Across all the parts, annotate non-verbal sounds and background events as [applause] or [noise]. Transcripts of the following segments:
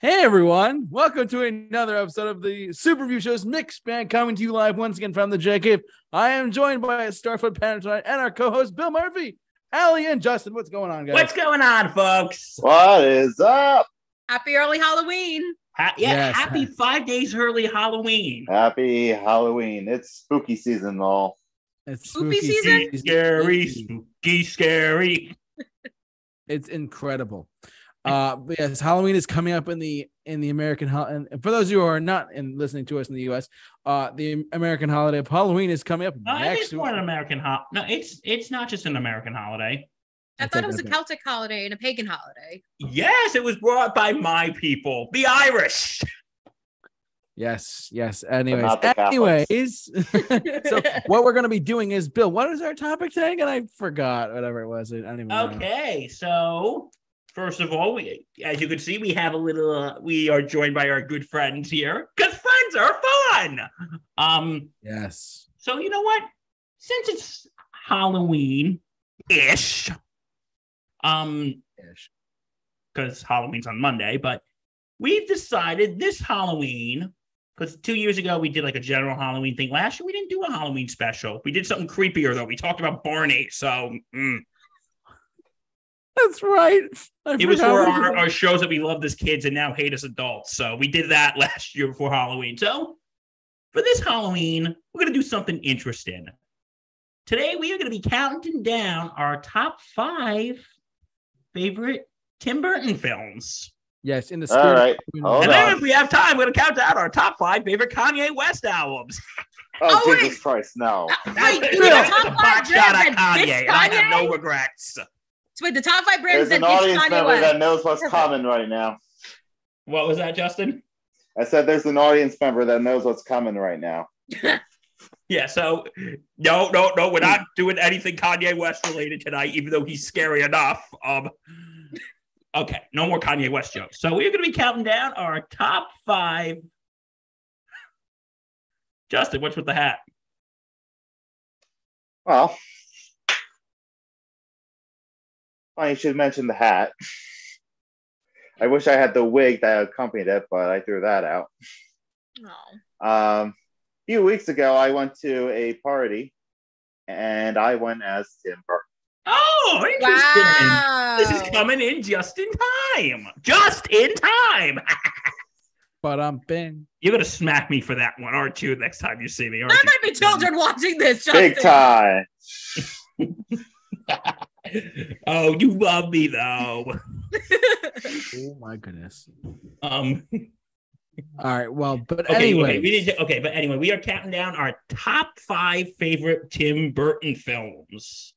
Hey everyone, welcome to another episode of the Super Review Show's Mixed Bag coming to you live once again from the J Cave. I am joined by Starfoot panel tonight and our co-host Bill Murphy, Allie, and Justin. What's going on, guys? What's going on, folks? What is up? Happy early Halloween. Ha- yeah, Yes. happy five days early Halloween. Happy Halloween. It's spooky season, all. It's Spooky season? Scary, spooky, scary. It's incredible. Uh, but yes, Halloween is coming up in the in the American and for those who are not in listening to us in the U.S., uh, the American holiday of Halloween is coming up No, next. it's more an American holiday. No, it's it's not just an American holiday. I I thought it was a back. Celtic holiday and a pagan holiday. Yes, it was brought by my people, the Irish. Yes, yes. Anyways, not the Catholics. anyways. [laughs] so what we're gonna be doing is Bill. What is our topic today? And I forgot whatever it was. I don't even know. Okay, so first of all, we, as you can see, we have a little. Uh, we are joined by our good friends here because friends are fun. Um, Yes. So you know what? Since it's Halloween ish, um, Ish. because Halloween's on Monday, but we've decided this Halloween, because two years ago we did like a general Halloween thing. Last year we didn't do a Halloween special. We did something creepier though. We talked about Barney, so mm. That's right. I it was for what our, our shows that we loved as kids and now hate as adults. So we did that [laughs] last year before Halloween. So for this Halloween, we're going to do something interesting. Today, we are going to be counting down our top five favorite Tim Burton films. Yes, in the spirit. right. of- Hold and then, on. if we have time, we're going to count down our top five favorite Kanye West albums. [laughs] Oh, Oh, Jesus Christ, no. [laughs] Wait, you mean the a top five pot shot at that Kanye, and I have no regrets. So wait, the top five brands There's that an audience Kanye member West. that knows what's Perfect. coming right now. What was that, Justin? I said there's an audience member that knows what's coming right now. [laughs] Yeah, so no, no, no, we're not doing anything Kanye West related tonight, even though he's scary enough. Um, okay, no more Kanye West jokes. So we're going to be counting down our top five. Justin, what's with the hat? Well, well, you should mention the hat. I wish I had the wig that accompanied it, but I threw that out. Oh. Um, a few weeks ago, I went to a party, and I went as Tim Burton. Oh, interesting. Wow. This is coming in just in time. Just in time. [laughs] But I'm bing. You're going to smack me for that one, aren't you, next time you see me? aren't There you? might be children watching this. Justin. Big time. [laughs] oh, you love me, though. [laughs] Oh my goodness. Um, All right. Well, but Okay, anyway, okay, we need to, okay, but anyway, we are counting down our top five favorite Tim Burton films.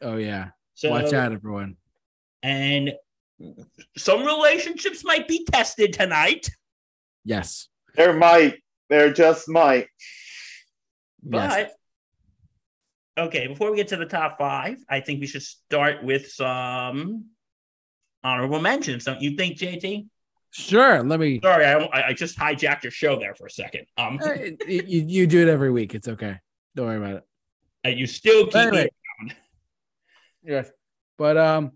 oh yeah. So, Watch out, everyone. And some relationships might be tested tonight, Yes. There might, there just might. Yes. But okay, before we get to the top five, I think we should start with some honorable mentions. Don't you think, JT? Sure. Let me. Sorry, I, I- I just hijacked your show there for a second. Um, Uh, you, you you do it every week. It's okay. Don't worry about it. and you still keep Anyway. me Yes. But um,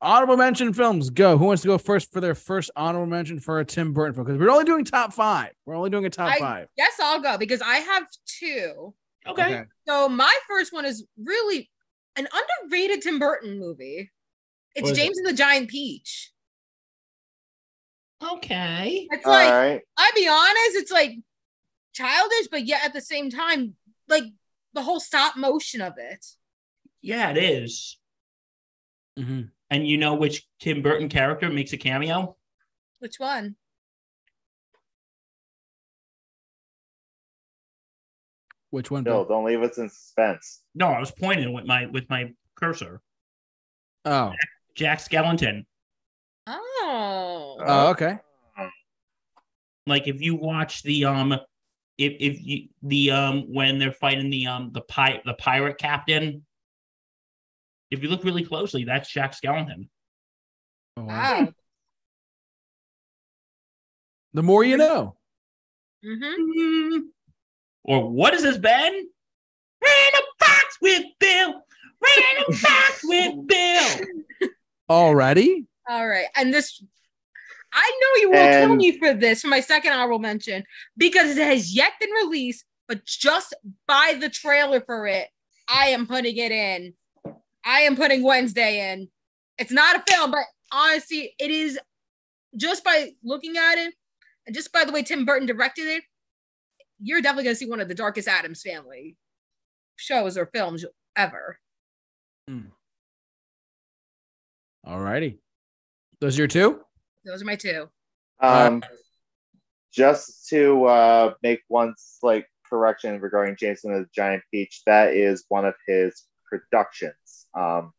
honorable mention films. Go. Who wants to go first for their first honorable mention for a Tim Burton film? Because we're only doing top five. We're only doing a top I- five. Yes, I'll go because I have two. Okay. So my first one is really an underrated Tim Burton movie. It's What is James and the Giant Peach. Okay. It's All like right. I'll be honest, it's like childish, but yet at the same time, like the whole stop motion of it. Yeah, it is. Mhm. And you know which Tim Burton character makes a cameo? Which one? Which one? Bill, Bill? don't leave us in suspense. No, I was pointing with my with my cursor. Oh. Jack Skellington. Oh. Oh. Okay. Like if you watch the um if if you the um when they're fighting the um the pi- the pirate captain, if you look really closely, that's Jack Skellington. Oh, wow. Wow. The more you know. Mm-hmm. Or what has this been? Ran a box with Bill. Ran a box [laughs] with Bill. Already? All right. And this I know you will kill And- me for this for my second honorable mention because it has yet been released, but just by the trailer for it, I am putting it in. I am putting Wednesday in. It's not a film, but honestly, it is just by looking at it and just by the way Tim Burton directed it, you're definitely gonna see one of the darkest Addams family shows or films ever. All righty. Those are your two? Those are my two. Um, just to uh, make one slight correction regarding Jason and the Giant Peach, that is one of his productions. Um,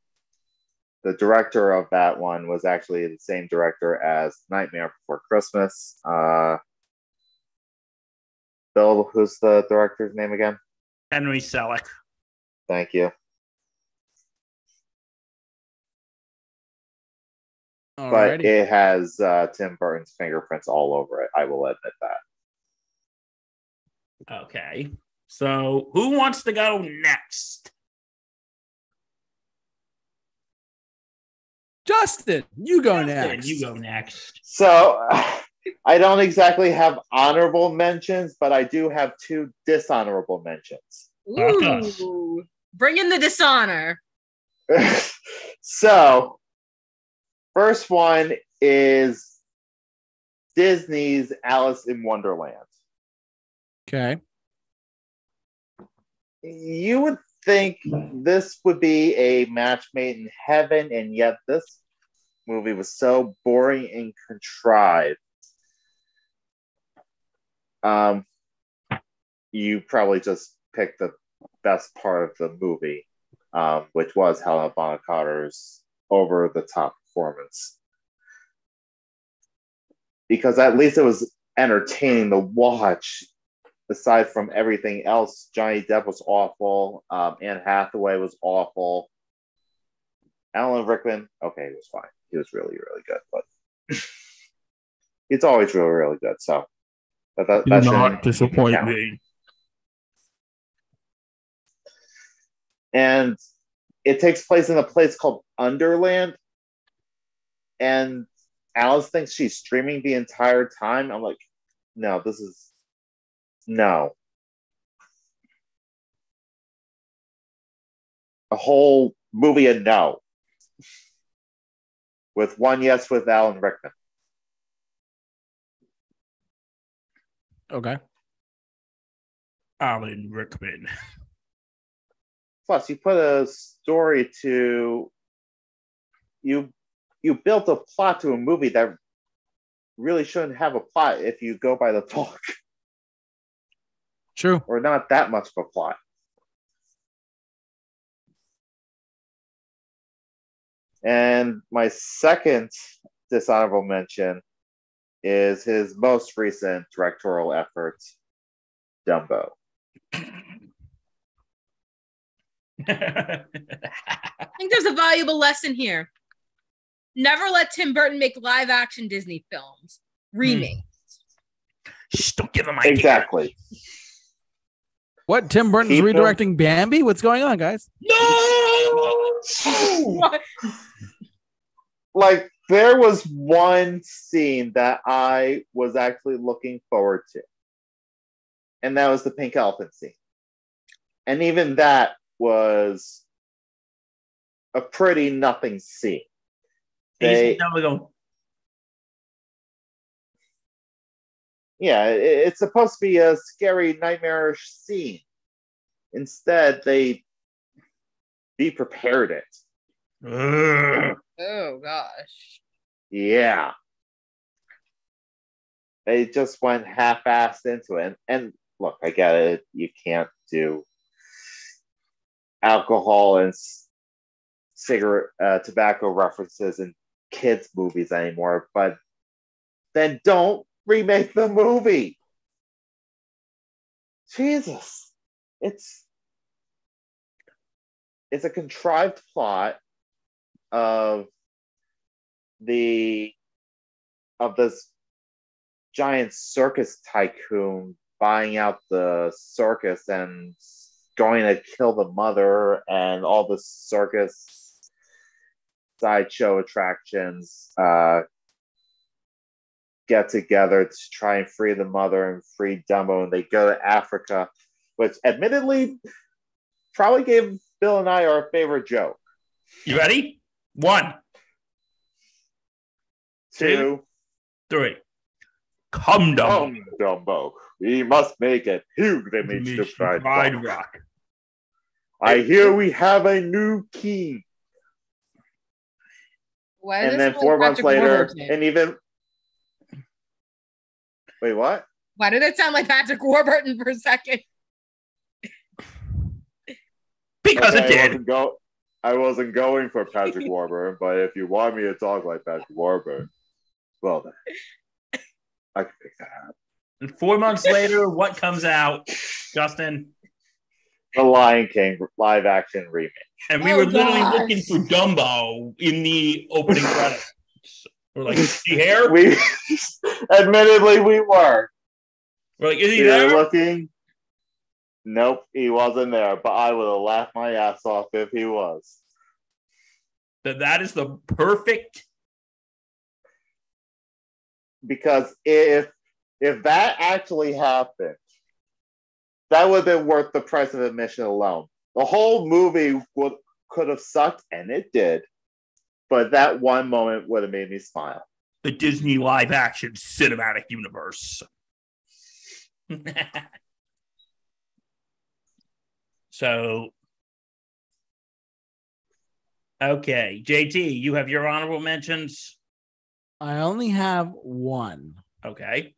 the director of that one was actually the same director as Nightmare Before Christmas. Uh, Bill, who's the director's name again? Henry Selick. Thank you. All But it has uh, Tim Burton's fingerprints all over it. I will admit that. Okay. So who wants to go next? Justin, you go Justin, next. You go next. So [laughs] I don't exactly have honorable mentions, but I do have two dishonorable mentions. Oh, Ooh. Bring in the dishonor. [laughs] so, first one is Disney's Alice in Wonderland. Okay. You would think this would be a match made in heaven, and yet this movie was so boring and contrived. Um, you probably just picked the best part of the movie, um, which was Helena Bonham Carter's over the top performance. Because at least it was entertaining to watch. Aside from everything else, Johnny Depp was awful. Um, Anne Hathaway was awful. Alan Rickman, okay, he was fine. He was really, really good, but [laughs] he's always really, really good. So that, that, shouldn't disappoint me. and it takes place in a place called Underland. And Alice thinks she's streaming the entire time. I'm like, no, this is no. A whole movie of no. With one yes with Alan Rickman. Okay. Alan Rickman. Plus, you put a story to you. You built a plot to a movie that really shouldn't have a plot if you go by the talk, True. or not that much of a plot. And my second dishonorable mention is his most recent directorial effort, Dumbo. [laughs] I think there's a valuable lesson here. Never let Tim Burton make live action Disney films. Hmm. Remake. Shh, don't give him ideas. Exactly. What? Tim Burton's People- redirecting Bambi? What's going on, guys? No! [laughs] Like there was one scene that I was actually looking forward to, and that was the pink elephant scene. And even that was a pretty nothing scene. They, yeah, it- it's supposed to be a scary, nightmarish scene. Instead, they be prepared it. Ugh. Oh gosh. Yeah. They just went half assed into it. And, and look, I get it. You can't do alcohol and cigarette, uh, tobacco references in kids' movies anymore, but then don't remake the movie. Jesus. It's it's a contrived plot of the of this giant circus tycoon buying out the circus and going to kill the mother and all the circus sideshow attractions uh get together to try and free the mother and free Dumbo, and they go to Africa, which admittedly probably gave Bill and I our favorite joke. You ready? One, Two, three. Come down. come, Dumbo. We must make a pilgrimage to Pride Pride Rock. Rock. I hear we have a new king. Why and then four months Patrick later, Warburton? and even wait, what? Why did it sound like Patrick Warburton for a second? Because Okay, it did. go- I wasn't going for Patrick [laughs] Warburton, but if you want me to talk like Patrick Warburton, well then, I can pick that up. And four months later, what comes out, Justin? The Lion King live action remake. And we Oh, were literally gosh. looking for Dumbo in the opening credits. We're like, is he here? We, [laughs] admittedly, we were. We're like, is he We were there? looking. Nope, he wasn't there. But I would have laughed my ass off if he was. That that is the perfect. because if if that actually happened, that would have been worth the price of admission alone. The whole movie would could have sucked, and it did, but that one moment would have made me smile. the Disney live action cinematic universe. [laughs] so, okay, JT, you have your honorable mentions. I only have one, Okay.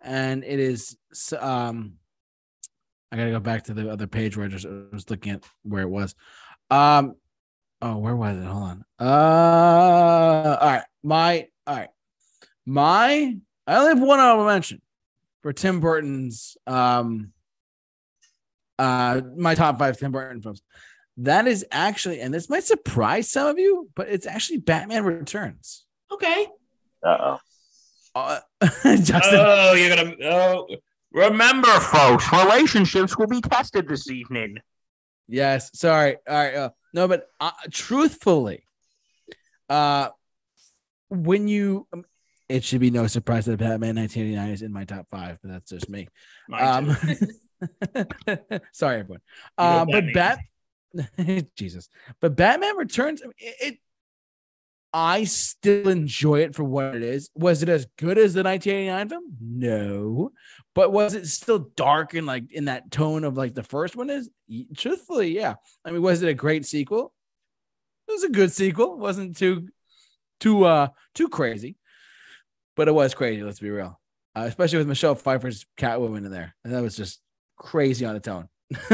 and it is um. I gotta go back to the other page where I just I was looking at where it was. Um. Oh, where was it? Hold on. Uh. All right. My. All right. My. I only have one honorable mention for Tim Burton's. Um. Uh. My top five Tim Burton films. That is actually, and this might surprise some of you, but it's actually Batman Returns. Okay. Uh oh. [laughs] Uh, Justin, Oh, you're gonna. Oh, remember, folks, relationships will be tested this evening. yes. Sorry. All right. Uh, no, but uh, truthfully, uh, when you, um, it should be no surprise that Batman 1989 is in my top five, but that's just me. Mine Um, too. [laughs] [laughs] sorry, everyone. Uh, but Bat, [laughs] Jesus, but Batman Returns. I it, it, I still enjoy it for what it is. Was it as good as the 1989 film? No, but was it still dark and like in that tone of like the first one is? Truthfully, yeah. I mean, was it a great sequel? It was a good sequel. It wasn't too, too, uh, too crazy, but it was crazy. Let's be real, uh, especially with Michelle Pfeiffer's Catwoman in there, and that was just crazy on its own. [laughs]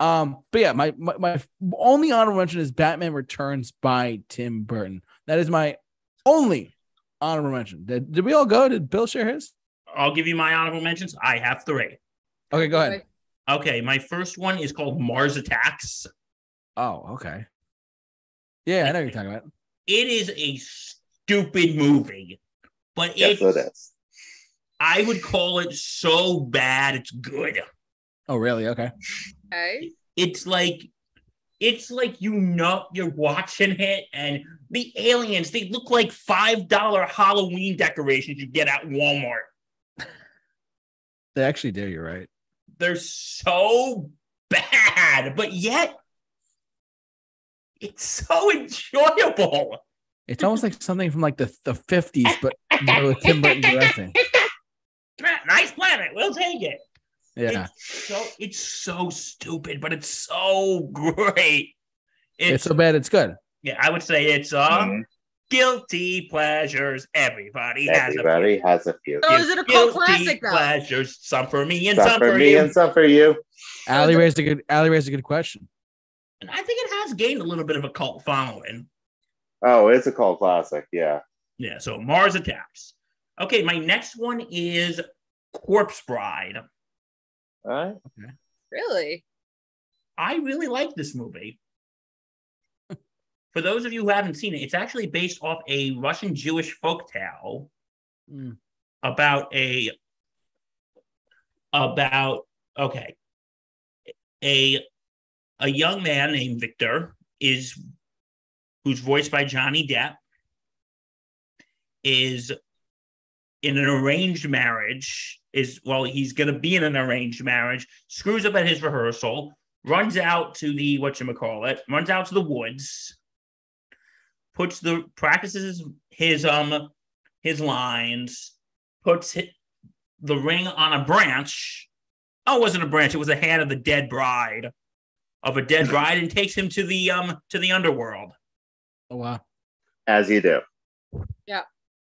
um, but yeah, my, my my only honorable mention is Batman Returns by Tim Burton. That is my only honorable mention. Did, did we all go? Did Bill share his? I'll give you my honorable mentions. I have three. Okay, go ahead. Okay, my first one is called Mars Attacks. Oh, okay. Yeah, I know what you're talking about. It is a stupid movie, but Yes, it's, it is. I would call it so bad it's good. Oh, really? Okay. Okay. It's like it's like you know you're watching it and the aliens they look like five dollar Halloween decorations you get at Walmart. [laughs] They actually do. You're right. They're so bad, but yet it's so enjoyable. It's almost like something from like the, the 50s, but with Tim Burton directing. [laughs] Nice planet, we'll take it. Yeah. It's so it's so stupid, but it's so great. It's It's, so bad, it's good. yeah, I would say it's uh Mhm. guilty pleasures. Everybody has a Everybody has a few. So is it a cult classic though? Pleasures, some for me and Some some, for for me you. and some for you. Allie raised a good Allie raised a good question. And I think it has gained a little bit of a cult following. Oh, it's a cult classic. Yeah. Yeah, so Mars Attacks. Okay, my next one is Corpse Bride. All right. Really? I really like this movie. For those of you who haven't seen it, it's actually based off a Russian Jewish folktale Mm. about a about okay a a young man named Victor is who's voiced by Johnny Depp is in an arranged marriage. Is well, he's gonna be in an arranged marriage. Screws up at his rehearsal. Runs out to the what you call it. Runs out to the woods. Puts the practices his um his lines. Puts hi- the ring on a branch. Oh, it wasn't a branch. It was the hand of the dead bride, of a dead [laughs] bride, and takes him to the um to the underworld. Oh wow. As you do.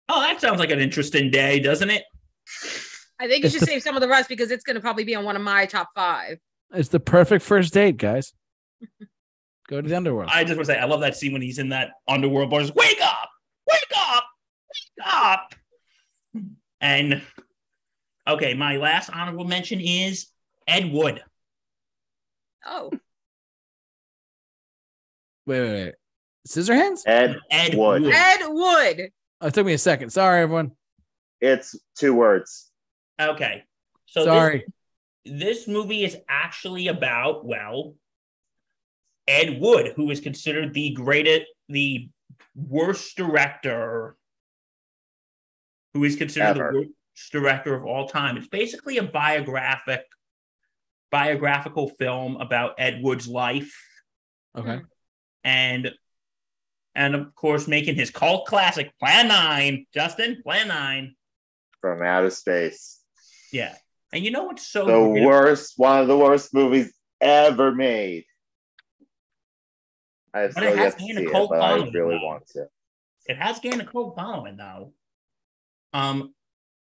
Oh, that sounds like an interesting day, doesn't it? I think you should save some of the rest because it's going to probably be on one of my top five. It's the perfect first date, guys. [laughs] Go to the underworld. I just want to say, I love that scene when he's in that underworld bar. Just wake up, wake up, wake up. And okay, my last honorable mention is Ed Wood. Oh, wait, wait, wait. Scissorhands? Ed Ed Wood. Wood. Ed Wood. Oh, it took me a second. Sorry, everyone. It's two words. Okay, so Sorry. This, this movie is actually about well, Ed Wood, who is considered the greatest, the worst director, who is considered Ever. the worst director of all time. It's basically a biographic, biographical film about Ed Wood's life, Okay. and and of course making his cult classic Plan Nine. Justin, Plan Nine. From outer space. Yeah, and you know what's so The great- worst, one of the worst movies ever made. I have But still it has gained a see it, cult I really though. want to. It has gained a cult following though. Um,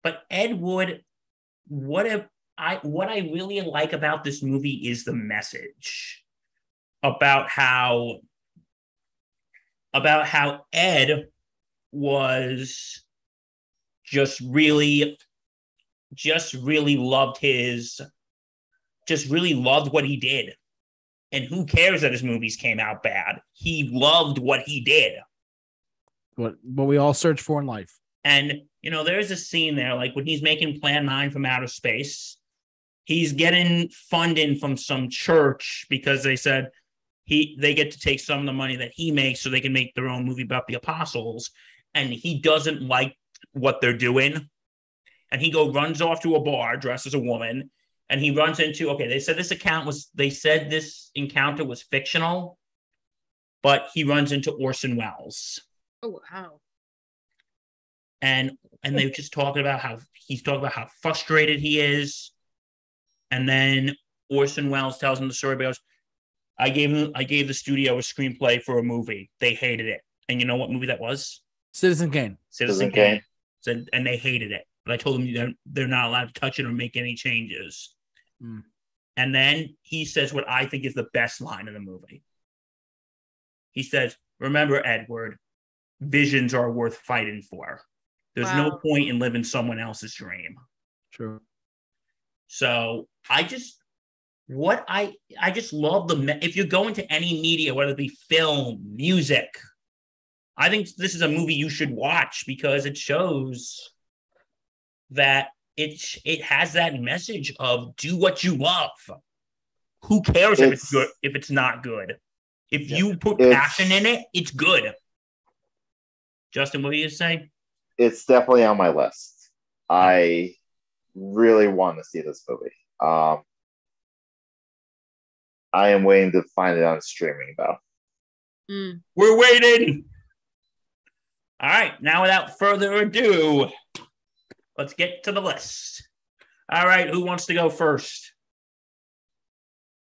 but Ed Wood, what if I what I really like about this movie is the message about how about how Ed was just really just really loved his just really loved what he did. And who cares that his movies came out bad? He loved what he did. What what we all search for in life. And you know, there's a scene there, like when he's making Plan Nine from outer space, he's getting funding from some church because they said he they get to take some of the money that he makes so they can make their own movie about the apostles. And he doesn't like what they're doing. And he go runs off to a bar dressed as a woman. And he runs into okay, they said this account was they said this encounter was fictional, but he runs into Orson Welles Oh wow. and and they just talking about how he's talking about how frustrated he is and then orson welles tells him the story about i gave him i gave the studio a screenplay for a movie. They hated it. And you know what movie that was? Citizen Kane. citizen Citizen kane. Kane. and they hated it. But i told them they're, they're not allowed to touch it or make any changes. Hmm. and then he says what i think is the best line in the movie. He says remember edward visions are worth fighting for. There's no point in living someone else's dream. True. so I just what I I just love the if you go into any media, whether it be film, music, I think this is a movie you should watch because it shows that it it has that message of do what you love. Who cares if it's It's- good if it's not good? If you put passion in it, it's good. Justin, what do you say? It's definitely on my list. I really want to see this movie. Um, I am waiting to find it on streaming though. Mm. We're waiting. All right, now without further ado, let's get to the list. All right, who wants to go first?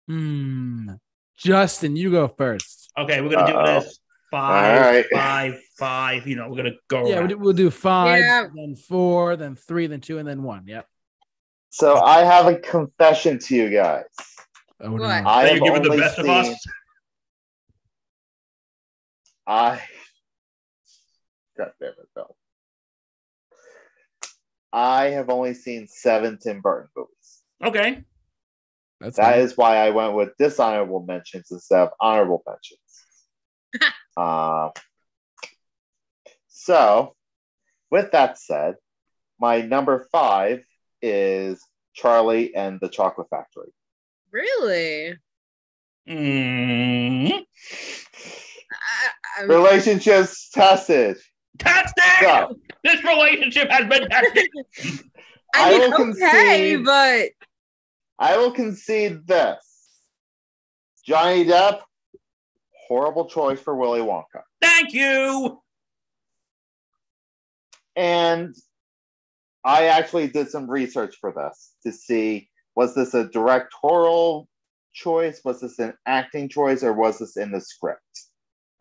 Hmm. Justin, you go first. Okay, we're gonna do Uh-oh. this five, All right. five, five. You know, we're gonna go. Yeah, around. we'll do, we'll do five, Yeah. then four, then three, then two, and then one. Yep. So I have a confession to you guys. What? no. I have you're the only best of seen, us. I God damn it, Bill. I have only seen seven Tim Burton movies. Okay, That's That fine. is why I went with dishonorable mentions instead of honorable mentions. [laughs] uh, so, with that said, my number five is Charlie and the Chocolate Factory. Really? Mm, I, I, Relationships tested. Texting! So, This relationship has been tested. [laughs] I I mean, will okay, concede- but I will concede this. Johnny Depp, horrible choice for Willy Wonka. Thank you. And I actually did some research for this to see was this a directorial choice, was this an acting choice, or was this in the script?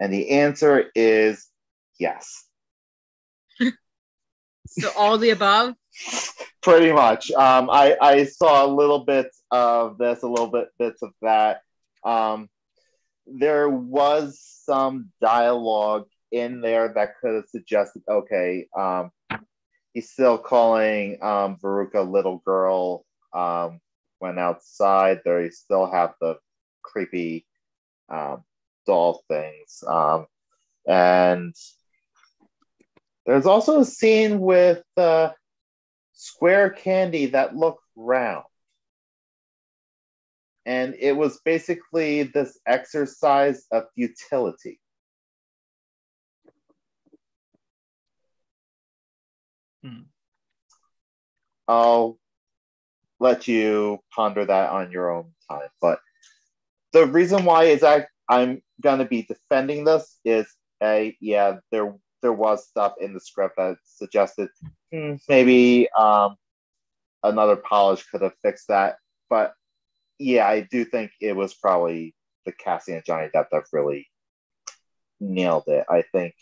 And the answer is yes, [laughs] so all the above. pretty much. Um, I, I saw a little bit of this, a little bit bits of that. Um, there was some dialogue in there that could have suggested, okay, um, he's still calling um, Veruca little girl um, when outside. There, you still have the creepy um, doll things. Um, and there's also a scene with uh, square candy that looked round. And it was basically this exercise of futility. Hmm. I'll let you ponder that on your own time. But the reason why is I I'm gonna be defending this is a yeah there there was stuff in the script that suggested hmm, maybe um, another polish could have fixed that. But yeah, I do think it was probably the casting of Johnny Depp that really nailed it. I think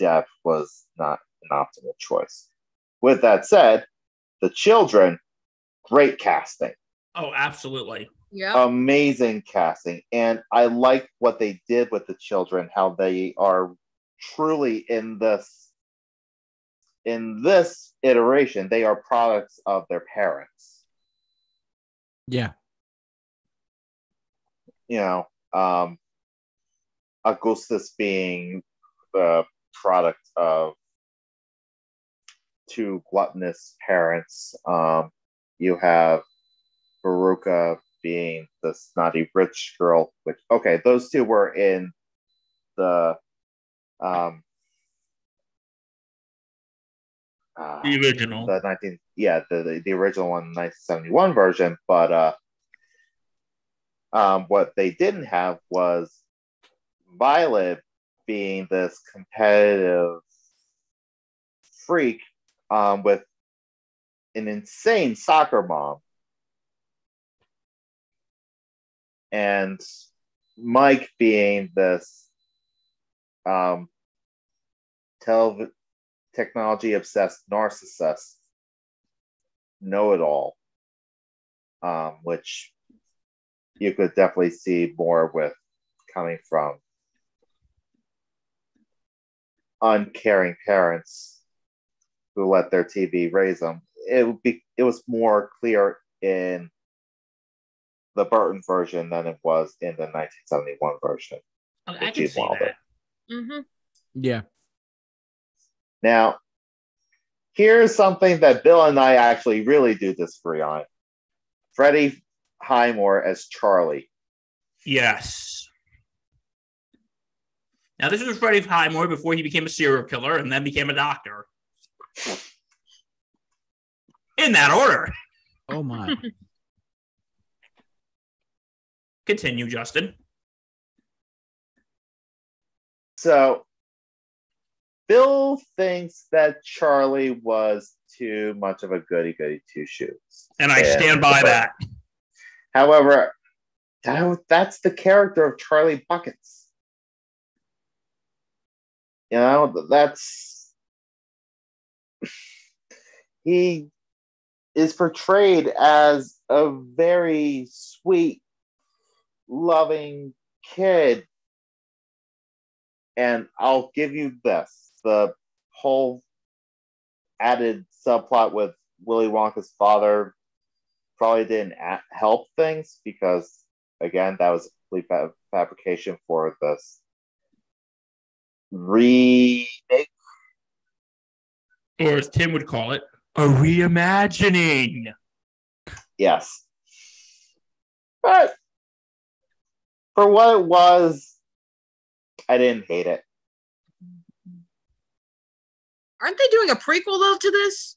Depp was not an optimal choice. With that said, the children, great casting Oh, absolutely. Yeah. amazing casting and i like what they did with the children how they are truly in this in this iteration they are products of their parents Yeah. you know um augustus being the product of two gluttonous parents um you have Veruca being the snotty rich girl, which okay, those two were in the um uh, The original. the 19 yeah the, the, the original one 1971 version but uh um what they didn't have was violet being this competitive freak um with an insane soccer mom. And mike being this um technology obsessed narcissist know it all, um, which you could definitely see more with coming from uncaring parents who let their TV raise them. It would be it was more clear in the Burton version than it was in the 1971 version. I can Gene see Wilder. that. hmm Yeah. Now, here's something that Bill and I actually really do disagree on. Freddie Highmore as Charlie. Yes. Now, this was Freddie Highmore before he became a serial killer and then became a doctor. In that order. Oh my. [laughs] Continue, Justin. So, Bill thinks that Charlie was too much of a goody goody two shoes. And I stand by that. However, that- that's the character of Charlie Buckets. You know, that's he is portrayed as a very sweet, loving kid. And I'll give you this the whole added subplot with Willy Wonka's father probably didn't help things because again that was a complete fa- fabrication for this remake Or as Tim would call it, a reimagining. yes but for what it was i didn't hate it Aren't they doing a prequel though to this?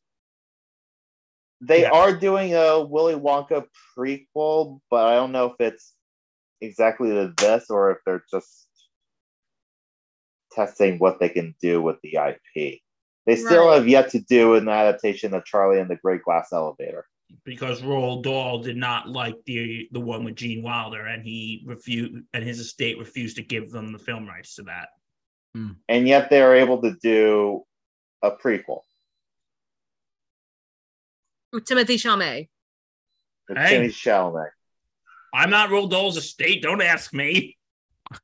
They Yeah. are doing a Willy Wonka prequel, but I don't know if it's exactly to this or if they're just testing what they can do with the IP. They still Right. have yet to do an adaptation of Charlie and the Great Glass Elevator. because Roald Dahl did not like the the one with Gene Wilder, and he refused, and his estate refused to give them the film rights to that. Hmm. And yet they are able to do a prequel With Timothy Chalamet. with Hey. Timmy Chalamet. I'm not Roald Dahl's estate. Don't ask me. [laughs]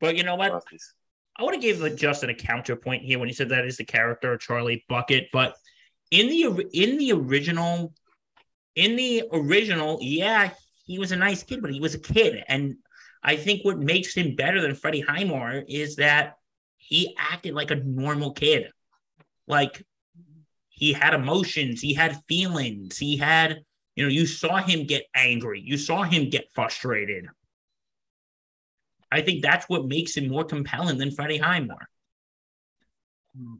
But you know what? I have gave uh, Justin a counterpoint here when he said that is the character of Charlie Bucket, but in the in the original, in the original, yeah, he was a nice kid, but he was a kid, and I think what makes him better than Freddie Highmore is that he acted like a normal kid, like he had emotions, he had feelings, he had, you know, you saw him get angry, you saw him get frustrated. I think that's what makes him more compelling than Freddie Highmore. Hmm.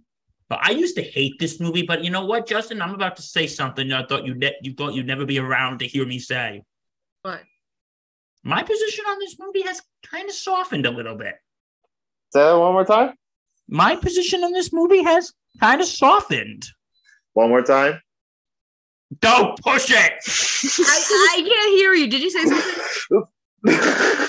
But I used to hate this movie, but you know what, Justin? I'm about to say something I thought you ne- you thought you'd never be around to hear me say. But My position on this movie has kind of softened a little bit. Say that one more time. My position on this movie has kind of softened. One more time. Don't push it. I, I can't hear you. Did you say something? [laughs]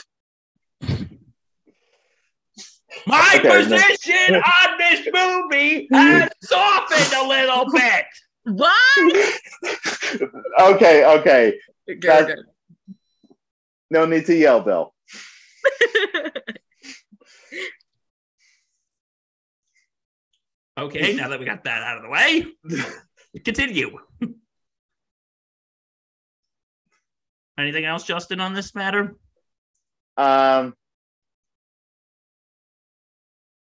My Okay, no. position [laughs] on this movie has softened a little bit. What? [laughs] okay, okay. Good, That- good. No need to yell, Bill. [laughs] Okay, now that we got that out of the way, continue. Anything else, Justin, on this matter? Um,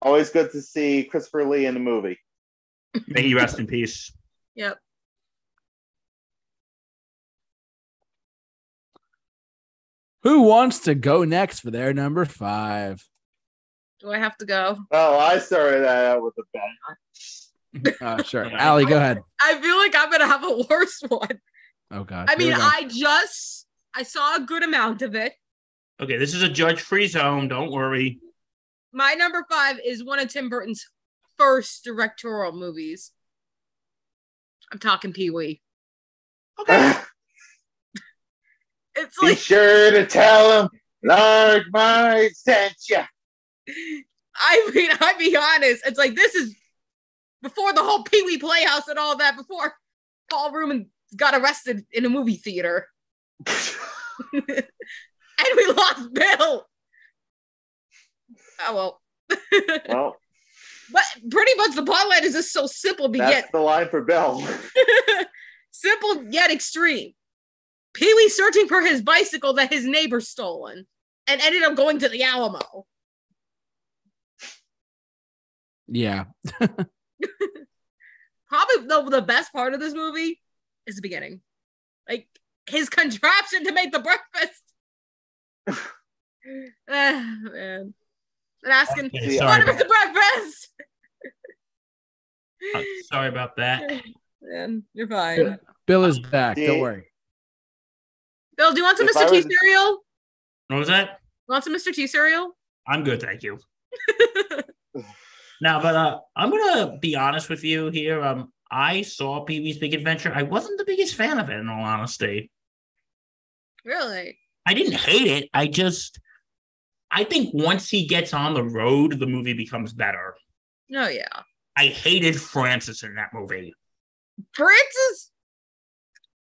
always good to see Christopher Lee in the movie. May he rest in peace. Yep. Who wants to go next for their number five? Do I have to go? Oh, I started that out with a bang. Uh, sure. Yeah. [laughs] Allie, go ahead. I feel like I'm gonna have a worse one. Oh God. I Here mean, go. I just I saw a good amount of it. Okay, this is a judge-free zone. Don't worry. My number five is one of Tim Burton's first directorial movies. I'm talking Pee Wee. Okay. [laughs] It's like, Be sure to tell him Large Marge sent you. I mean, I'd be honest. It's like this is before the whole Pee Wee Playhouse and all that. Before Paul Reubens got arrested in a movie theater, [laughs] [laughs] and we lost Bill. Oh well. Well, [laughs] but pretty much the plotline is just so simple to that's get the line for Bell. [laughs] [laughs] simple yet extreme. Pee Wee searching for his bicycle that his neighbor stolen and ended up going to the Alamo. yeah. Probably the, the best part of this movie is the beginning. Like his contraption to make the breakfast. [sighs] Ah, man. And asking, Okay, See, sorry, what is about, the breakfast? [laughs] uh, sorry about that. [laughs] Man, you're fine. Bill is back. Don't worry. Bill, do you want some If Mr. I T was- cereal? What was that? Want some Mr. T cereal? I'm good, thank you. [laughs] now, but uh, I'm gonna be honest with you here. Um, I saw Pee Wee's Big Adventure. I wasn't the biggest fan of it, in all honesty. Really? I didn't hate it. I just, I think once he gets on the road, the movie becomes better. Oh yeah. I hated Francis in that movie. Francis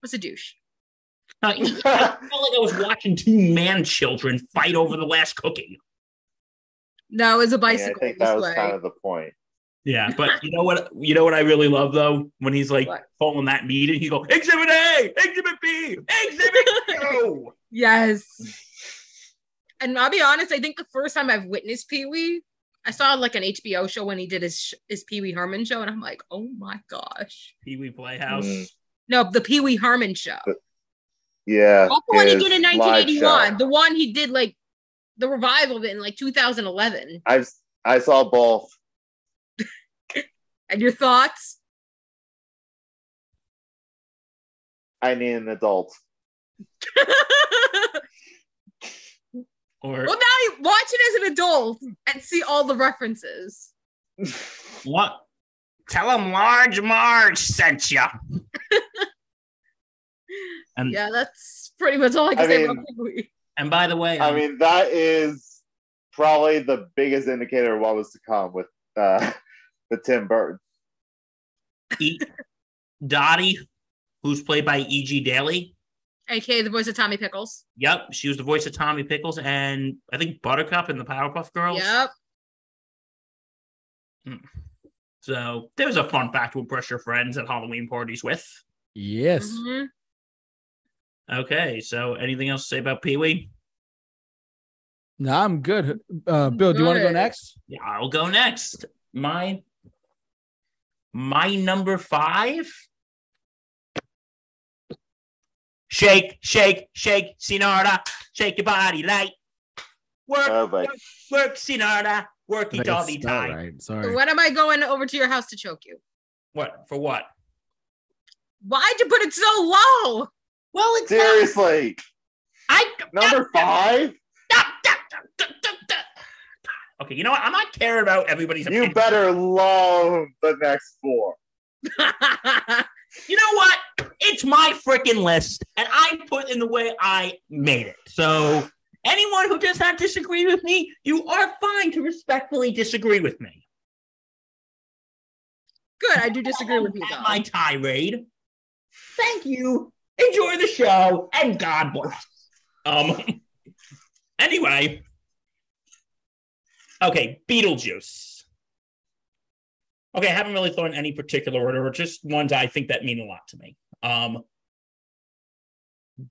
was a douche. [laughs] I felt like I was watching two man children fight over the last cookie. No, it was a Yeah, I bicycle think that was display. kind of the point. Yeah, but you know what? You know what I really love though when he's like What? pulling that meat and he go Exhibit A, Exhibit B, Exhibit [laughs] Q. Yes. And I'll be honest, I think the first time I've witnessed Pee Wee, I saw like an HBO show when he did his his Pee Wee Herman show, and I'm like, oh my gosh. Pee Wee Playhouse. Mm. No, the Pee Wee Herman show. Yeah. Not the one he did in 1981. The one he did like the revival of it in like 2011. I've I saw both. [laughs] And your thoughts? I need an adult. [laughs] Or well, now you watch it as an adult and see all the references. [laughs] what? Tell him Large Marge sent you. [laughs] and Yeah, that's pretty much all I can I say mean- about the movie. and by the way, I um, mean, that is probably the biggest indicator of what was to come with uh, [laughs] the Tim Burton. E- Dottie, who's played by E.G. Daily. AKA the voice of Tommy Pickles. Yep, she was the voice of Tommy Pickles and I think Buttercup in the Powerpuff Girls. Yep. So there's a fun fact to impress your friends at Halloween parties with. Yes. Mhm. Okay, so anything else to say about Pee Wee? No, I'm good. Uh, Bill, do you want to go next? Yeah, I'll go next. My my number five. Shake, shake, shake, Senora. Shake your body light. Work, Oh, but work, Senora. Work I it think all the time. Right. So Sorry. when am I going over to your house to choke you? What for? What? Why'd you put it so low? Well, it's not- seriously, I number [laughs] five. Okay, you know what? I'm not caring about everybody's You opinion. better love the next four. [laughs] You know what? It's my freaking list, and I put in the way I made it. So anyone who does not disagree with me, you are fine to respectfully disagree with me. Good, I do disagree with you though. my tirade. Thank you. Enjoy the show, and God bless. Um. [laughs] Anyway. Okay, Beetlejuice. Okay, I haven't really thought in any particular order, just ones I think that mean a lot to me. Um,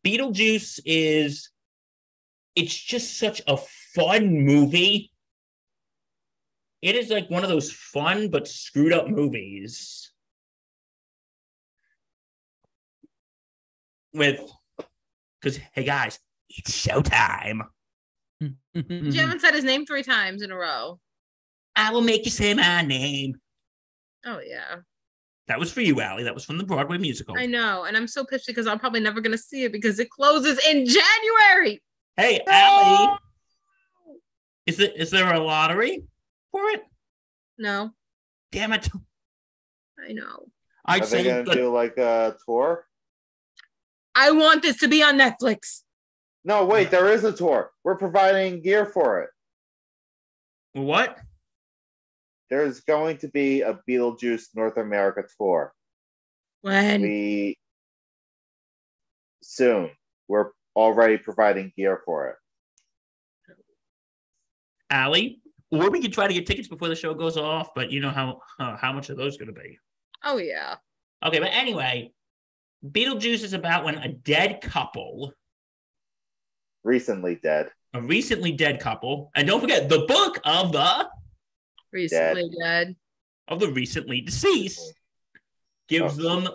Beetlejuice is, it's just such a fun movie. It is like one of those fun but screwed up movies. With, because, hey guys, it's showtime. [laughs] You haven't said his name three times in a row. I will make you say my name. Oh yeah, That was for you, Allie. That was from the Broadway musical. I know, and I'm so pissed because I'm probably never gonna see it because it closes in January. Hey, Allie, is there, is there a lottery for it? No, Damn it. I know. I'd Are they say gonna good- do like a tour? I want this to be on Netflix. No, wait, there is a tour. We're providing gear for it. what? There's going to be a Beetlejuice North America tour. When We soon. We're already providing gear for it. Allie? Or we could try to get tickets before the show goes off, but you know how uh, how much are those going to be? oh yeah, Okay, but anyway, Beetlejuice is about when a dead couple, Recently dead. a recently dead couple, and don't forget the book of the recently dead. of the recently deceased gives Oh. them.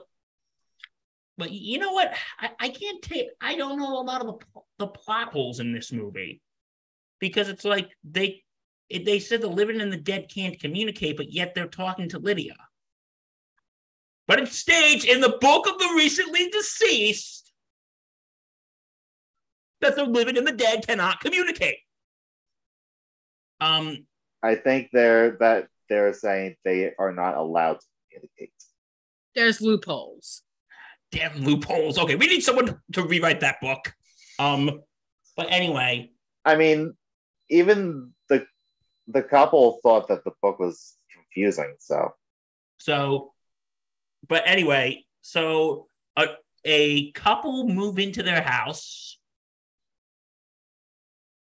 But you know what? I, I can't take. I don't know a lot of the the plot holes in this movie because it's like they it, they said the living and the dead can't communicate, but yet they're talking to Lydia. But it's staged in the book of the recently deceased that the living and the dead cannot communicate. Um, I think they're that they're saying they are not allowed to communicate. There's loopholes. damn loopholes. Okay, we need someone to rewrite that book. Um, but anyway, I mean, even the the couple thought that the book was confusing. So so, but anyway, so a a couple move into their house,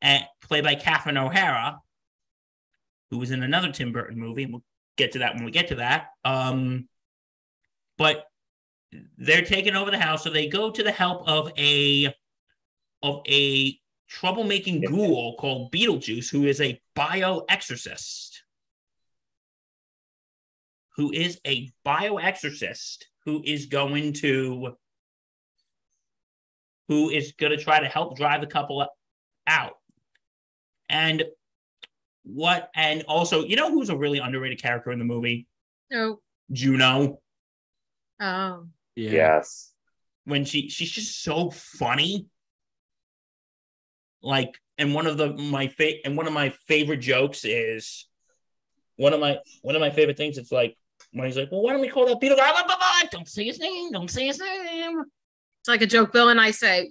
and played by Catherine O'Hara, who was in another Tim Burton movie. And we'll get to that when we get to that. Um, but they're taking over the house, so they go to the help of a of a troublemaking ghoul called Beetlejuice, who is a bioexorcist. Who is a bioexorcist who is going to who is going to try to help drive the couple out. And what and also, you know who's a really underrated character in the movie? No, Juno Oh. Yeah. Yes. when she she's just so funny. Like, and one of the my fa- and one of my favorite jokes is one of my one of my favorite things. It's like when he's like, "Well, why don't we call that Beetle guy?" Blah, blah, blah. Don't say his name. Don't say his name. It's like a joke Bill and I say.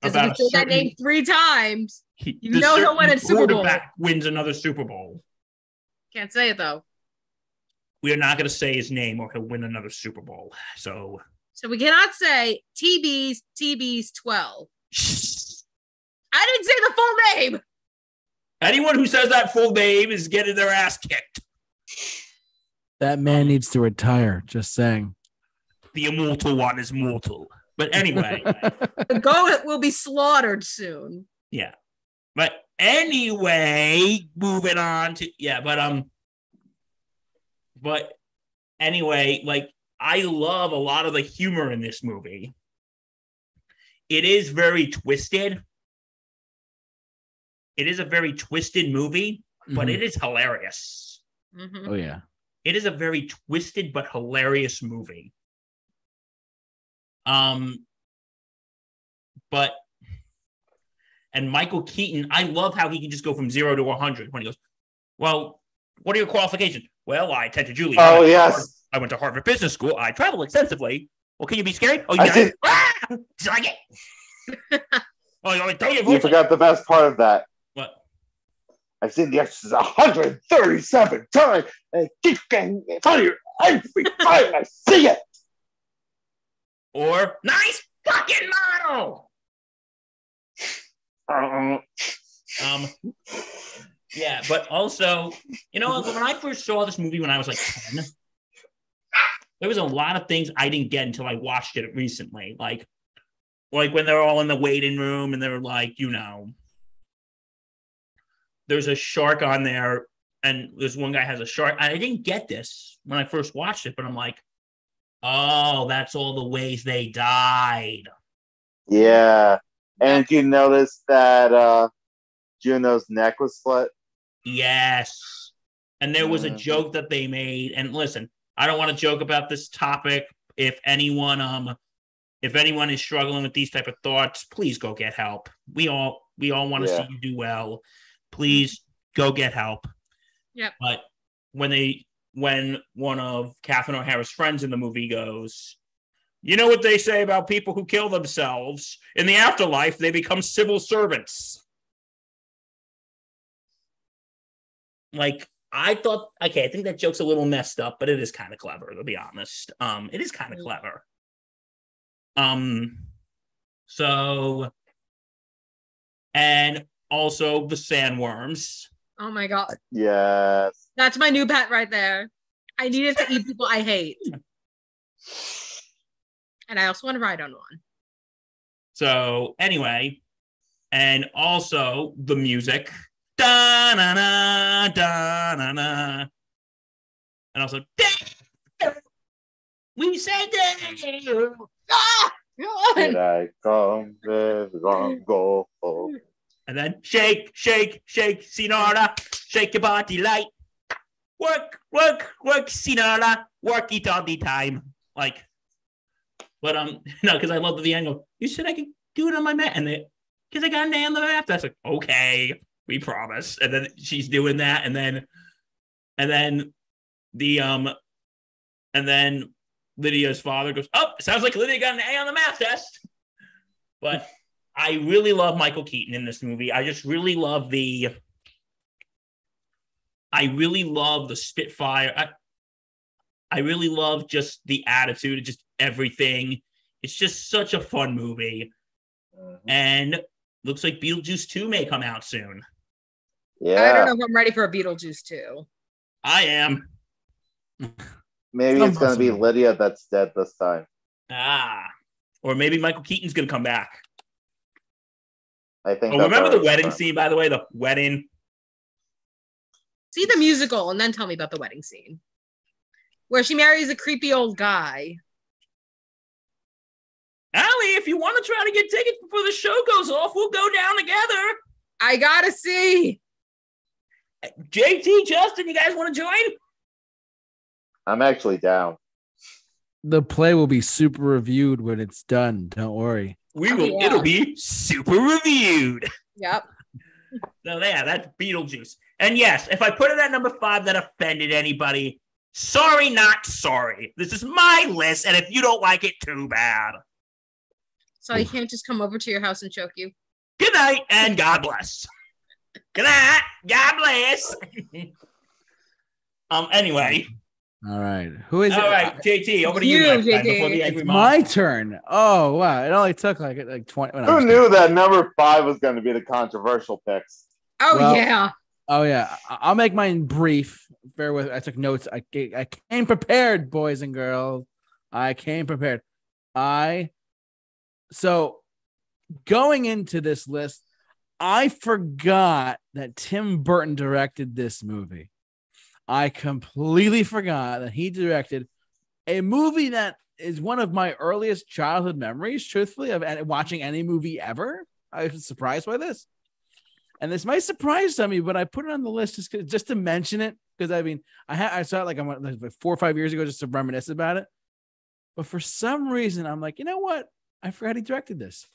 Because if About you a say that name three times, He, You the know he'll win a Super Bowl. quarterback Wins another Super Bowl. can't say it though. We are not going to say his name, or he'll win another Super Bowl. So, So we cannot say TB's TB's 12. [laughs] I didn't say the full name. anyone who says that full name is getting their ass kicked. That man needs to retire. Just saying. The immortal one is mortal. But anyway. [laughs] The goat will be slaughtered soon. Yeah. But anyway, moving on to yeah, but um but anyway, like I love a lot of the humor in this movie. It is very twisted. It is a very twisted movie, but Mhm. it is hilarious. Mhm. Oh yeah. It is a very twisted but hilarious movie. Um, but and Michael Keaton, I love how he can just go from zero to 100 when he goes, Well, what are your qualifications? Well, I attended Juilliard. Oh yes. I went to Harvard Business School. I travel extensively. Well, can you be scared? Oh, you I did- Ah! Did I get? oh, you throw your You forgot the best part of that. What? I've seen The Exorcist 137 times and it keeps getting funnier every time I see it. Or nice fucking model. Um, yeah, but also, you know, when I first saw this movie when I was like 10, there was a lot of things I didn't get until I watched it recently. Like, like when they're all in the waiting room and they're like, you know, there's a shark on there, and this one guy has a shark. I didn't get this when I first watched it, but I'm like, oh, that's all the ways they died. yeah. And you notice that uh, Juno's neck was split? Yes. And there was a Mhm. joke that they made. And listen, I don't want to joke about this topic. If anyone um if anyone is struggling with these type of thoughts, please go get help. We all we all want to Yeah. see you do well. Please go get help. Yep. But when they when one of Catherine O'Hara's friends in the movie goes, you know what they say about people who kill themselves? In the afterlife, they become civil servants. like I thought, okay, I think that joke's a little messed up, but it is kind of clever, to be honest. Um, it is kind of Mm. clever. Um, so, and also the sandworms. Oh my god. Yes. That's my new pet right there. I needed to eat people I hate. [laughs] And I also want to ride on one. So, anyway, and also the music. Da na na da na na. And also, we said that. Ah! Did I come with wrong go? And then shake, shake, shake, Senora, shake your body light. Work, work, work, Senora, work it all the time. Like, but um, [laughs] no, because I love the angle. You said I could do it on my mat, and they, because I got an a on the map. That's like, okay, we promise. And then she's doing that, and then, and then the um, and then Lydia's father goes, "Oh, sounds like Lydia got an A on the math test." But I really love Michael Keaton in this movie. I just really love the. I really love the Spitfire. I, I really love just the attitude, It just everything. It's just such a fun movie, and looks like Beetlejuice Two may come out soon. Yeah. I don't know if I'm ready for a Beetlejuice too. I am. Maybe Some it's going to be. Lydia that's dead this time. Ah, or maybe Michael Keaton's gonna come back. I think. Oh, that's remember the wedding confirmed. scene? By the way, the wedding. See the musical and then tell me about the wedding scene. Where she marries a creepy old guy. Allie, if you want to try to get tickets before the show goes off, we'll go down together. I gotta see. JT, Justin, you guys want to join? I'm actually down. The play will be super reviewed when it's done. Don't worry. We oh, will. Yeah. It'll be super reviewed. Yep. [laughs] So yeah, that's Beetlejuice. And yes, if I put it at number five, that offended anybody. Sorry, not sorry. This is my list, and if you don't like it, too bad. So he can't just come over to your house and choke you. Good night, and God bless. Good night. God bless. um. Anyway, All right. Who is all it? right, JT, over to you, You, my friend, JT. before the angry It's mom. my turn. Oh wow! It only took like like twenty. Who I'm just knew that number five was going to be the controversial picks? Oh Well- yeah. Oh yeah, I- I'll make mine brief. Bear with. I took notes. I I came prepared, boys and girls. I came prepared. I so going into this list, I forgot that Tim Burton directed this movie. I completely forgot that he directed a movie that is one of my earliest childhood memories, truthfully, of watching any movie ever. I was surprised by this. And this might surprise some of you, but I put it on the list just just to mention it because I mean I had I saw it like I'm like four or five years ago just to reminisce about it. But for some reason, I'm like, you know what? I forgot he directed this.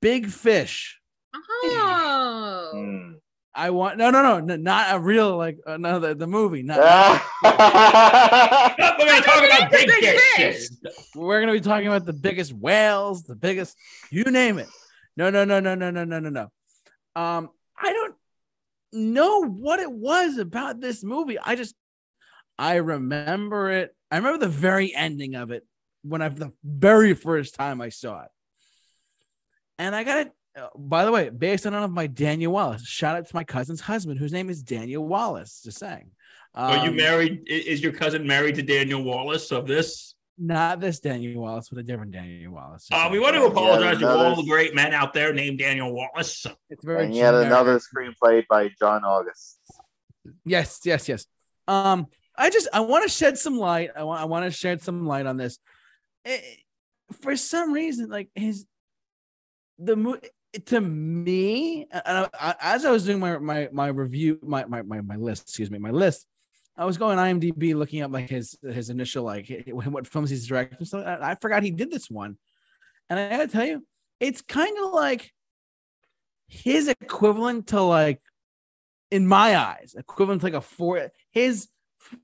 Big Fish. Oh. Hmm. I want no, no, no, no not a real like uh, no the, the movie. Not [laughs] We're gonna talk about Big big Fish. fish. we're gonna be talking about the biggest whales, the biggest, you name it. No, no, no, no, no, no, no, no, no. Um, I don't know what it was about this movie. I just I remember it. I remember the very ending of it when I the very first time I saw it. And I got it. uh, by the way, based on one of my Daniel Wallace. Shout out to my cousin's husband, whose name is Daniel Wallace. Just saying. Are you Um, married? Is your cousin married to Daniel Wallace of this? Not this Daniel Wallace, but a different Daniel Wallace. Uh, we want to Yeah, apologize to all the great men out there named Daniel Wallace. It's very and yet generic. another screenplay by John August. Yes, yes, yes. Um, I just I want to shed some light. I want I want to shed some light on this. Eh, for some reason, like his the mo- to me, and I, I, as I was doing my my my review, my my my my list, excuse me, my list. I was going IMDb looking up like his his initial like what films he's directed. So I, I forgot he did this one, and I gotta tell you, it's kind of like his equivalent to like in my eyes, equivalent to like a four his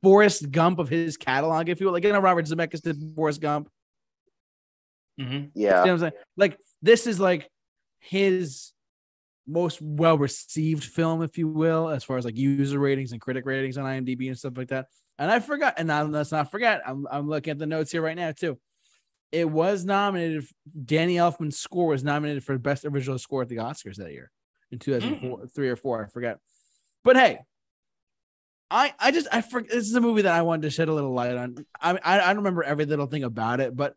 Forrest Gump of his catalog, if you will. Like, you know, Robert Zemeckis did Forrest Gump. Mhm. You Yeah. know what I'm saying? Like, this is like his most well received film, if you will, as far as like user ratings and critic ratings on IMDb and stuff like that. And I forgot, and now let's not forget, I'm, I'm looking at the notes here right now, too. It was nominated, Danny Elfman's score was nominated for Best Original Score at the Oscars that year in 2004, three or four, I forget. But hey, I I just I forget this is a movie that I wanted to shed a little light on. I I, I don't remember every little thing about it, but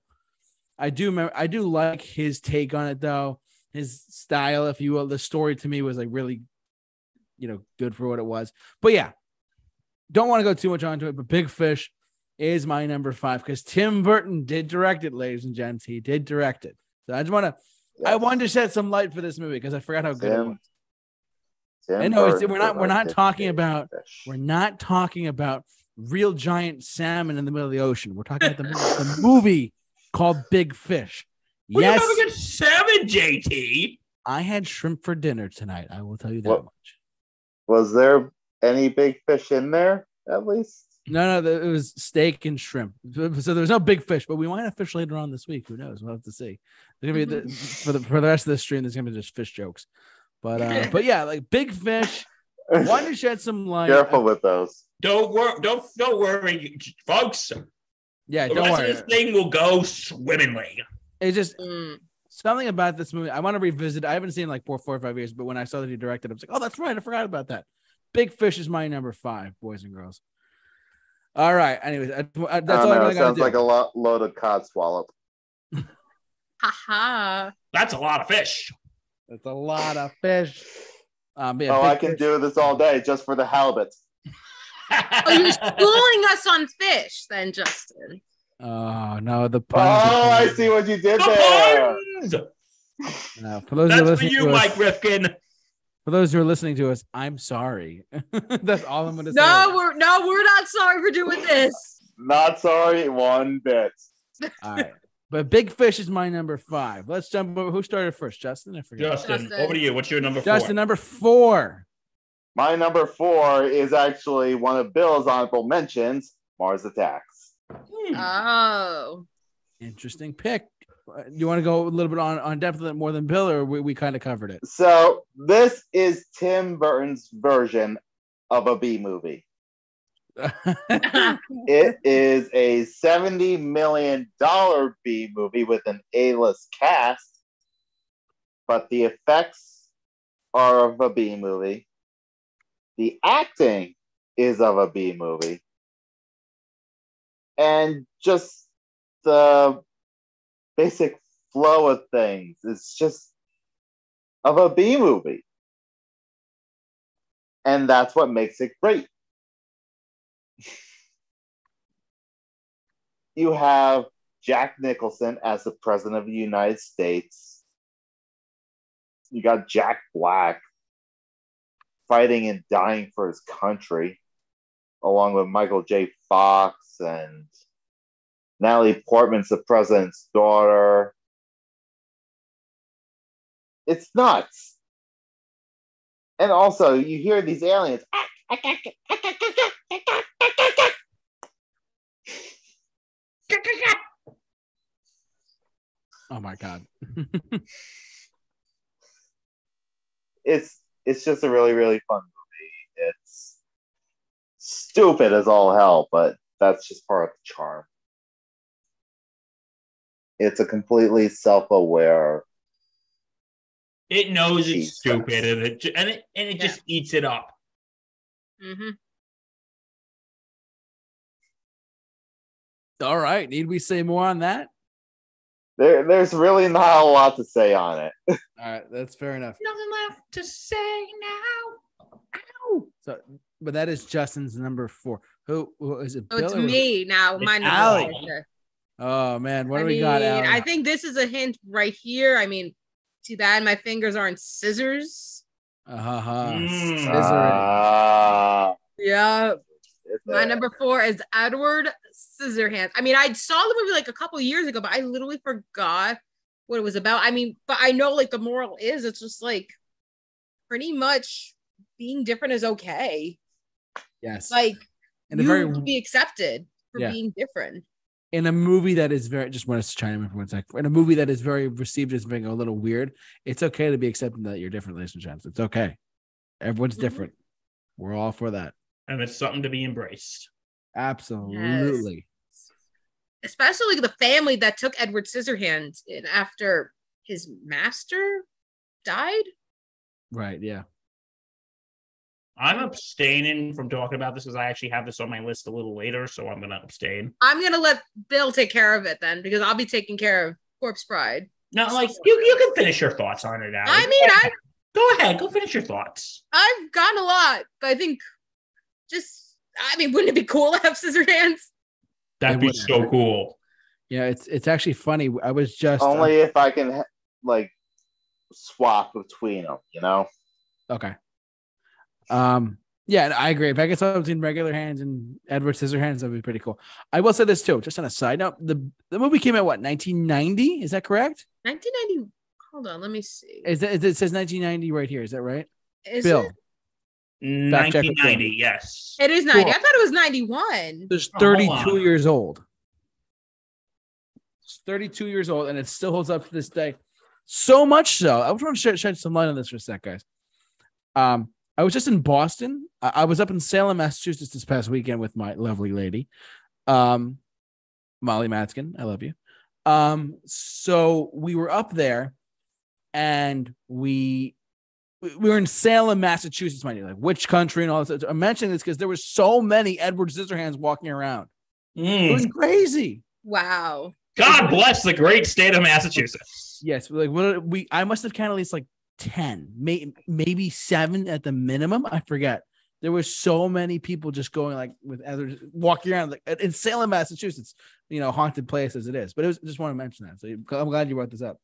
I do remember I do like his take on it though. His style, if you will. The story to me was like really, you know, good for what it was. But yeah, don't want to go too much onto it. But Big Fish is my number five because Tim Burton did direct it, ladies and gents. He did direct it. So I just want to I wanted to shed some light for this movie because I forgot how good it was. Tim know, it's- we're not- we're not talking about- Fish. We're not talking about real giant salmon in the middle of the ocean. We're talking about the, the movie called Big Fish. Well, yes, you have a good seven, JT. I had shrimp for dinner tonight. I will tell you that What? much. Was there any big fish in there at least? No, no, it was steak and shrimp. So so there's no big fish, but we might have fish later on this week. Who knows? We'll have to see. There's gonna be the, [laughs] for the for the rest of the stream. There's gonna be just fish jokes, but uh, [laughs] but yeah, like big fish. Wanted to shed some light. Careful with those. Don't worry, don't don't worry, folks. Yeah, The don't rest worry. of this thing will go swimmingly. It's just Mm. something about this movie. I want to revisit. I haven't seen it in like four, four or five years, but when I saw that he directed, I was like, oh, that's right. I forgot about that. Big Fish is my number five, boys and girls. All right. Anyways, I, I- I that's don't all I really sounds like do. a lot, load of cod swallop. [laughs] Haha. That's a lot of fish. That's a lot of fish. Um, yeah, oh, I can Fish- do this all day just for the halibut. Oh, you're schooling us on fish, then, Justin. Oh no, the oh, puns. Oh. I see what you did The there. puns! For those who are That's for listening you, to us, Mike Rifkin. for those who are listening to us, I'm sorry. [laughs] That's all I'm going to say. No, we're no, we're not sorry for doing this. Not sorry one bit. All right. But Big Fish is my number five. Let's jump over. Who started first? Justin? I forget. Justin, Justin. over to you. What's your number Justin, four? number four. My number four is actually one of Bill's honorable mentions, Mars Attacks. Hmm. Oh. Interesting pick. You want to go a little bit on, on depth of it more than Bill, or we, we kind of covered it? So this is Tim Burton's version of a B movie. [laughs] It is a $70 million B movie with an A-list cast, but the effects are of a B movie. The acting is of a B movie. And just the basic flow of things is just of a B movie. And that's what makes it great. [laughs] you have Jack Nicholson as the President of the United States. You got Jack Black fighting and dying for his country, along with Michael J. Fox and Natalie Portman's the president's daughter. It's nuts. And also, you hear these aliens. oh my god. it's it's just a really really fun movie. It's stupid as all hell, but that's just part of the charm. It's a completely self-aware. It knows it's Jesus. stupid, and it ju- and it and it Yeah. just eats it up. hmm All right. Need we say more on that? There, there's really not a lot to say on it. [laughs] All right. That's fair enough. Nothing left to say now. Ow. So, but that is Justin's number four. Who, who is it? So it's Bill or- me now. It's My number four. Oh man, what I do we mean, got? Alan? I think this is a hint right here. I mean, too bad my fingers aren't scissors. Uh-huh. Mm. Scissoring. Ah, Yeah. My number four is Edward Scissorhands. I mean, I saw the movie like a couple years ago, but I literally forgot what it was about. I mean, but I know like the moral is it's just like pretty much being different is okay. yes. Like in a you very to be accepted for Yeah. being different. in a movie that is very just want to chime in for one sec. In a movie that is very received as being a little weird, it's okay to be accepting that you're different, ladies and gents. It's okay. Everyone's Mhm. different. We're all for that. And it's something to be embraced. Absolutely. Especially the family that took Edward Scissorhands in after his master died. Right. Yeah. I'm abstaining from talking about this because I actually have this on my list a little later, so I'm gonna abstain. I'm gonna let Bill take care of it then because I'll be taking care of Corpse Bride. No, like you, you can finish your thoughts on it, now. I mean, I go ahead, go finish your thoughts. I've gotten a lot, but I think just I mean, wouldn't it be cool to have scissor hands? That'd be so cool. Yeah. It's it's actually funny. I was just only if I can like swap between them, you know. okay. Um. Yeah, I agree. If I could swap between regular hands and Edward Scissorhands, that'd be pretty cool. I will say this too, just on a side note. The the movie came out what 1990? Is that correct? 1990. Hold on, let me see. Is that, it says 1990 right here? Is that right? Is Bill, it? Back check it, 1990, yes. It is 90. Cool. I thought it was 91. There's Oh, 32 on. years old. It's 32 years old, and it still holds up to this day. So much so, I just want to shed, shed some light on this for a sec, guys. Um, I was just in Boston. I, I was up in Salem, Massachusetts this past weekend with my lovely lady, um, Molly Matzkin. I love you. Um, so we were up there, and we we we were in Salem, Massachusetts, mind you, like which country and all this. I'm mentioning this because there were so many Edward Scissorhands walking around. It Mm. was crazy. Wow. God bless the great state of Massachusetts. Yes, like what we I must have counted at least like 10, may, maybe seven at the minimum. I forget. There were so many people just going like with others walking around like in Salem, Massachusetts, you know, haunted place as it is. But it was just want to mention that. So I'm glad you brought this up.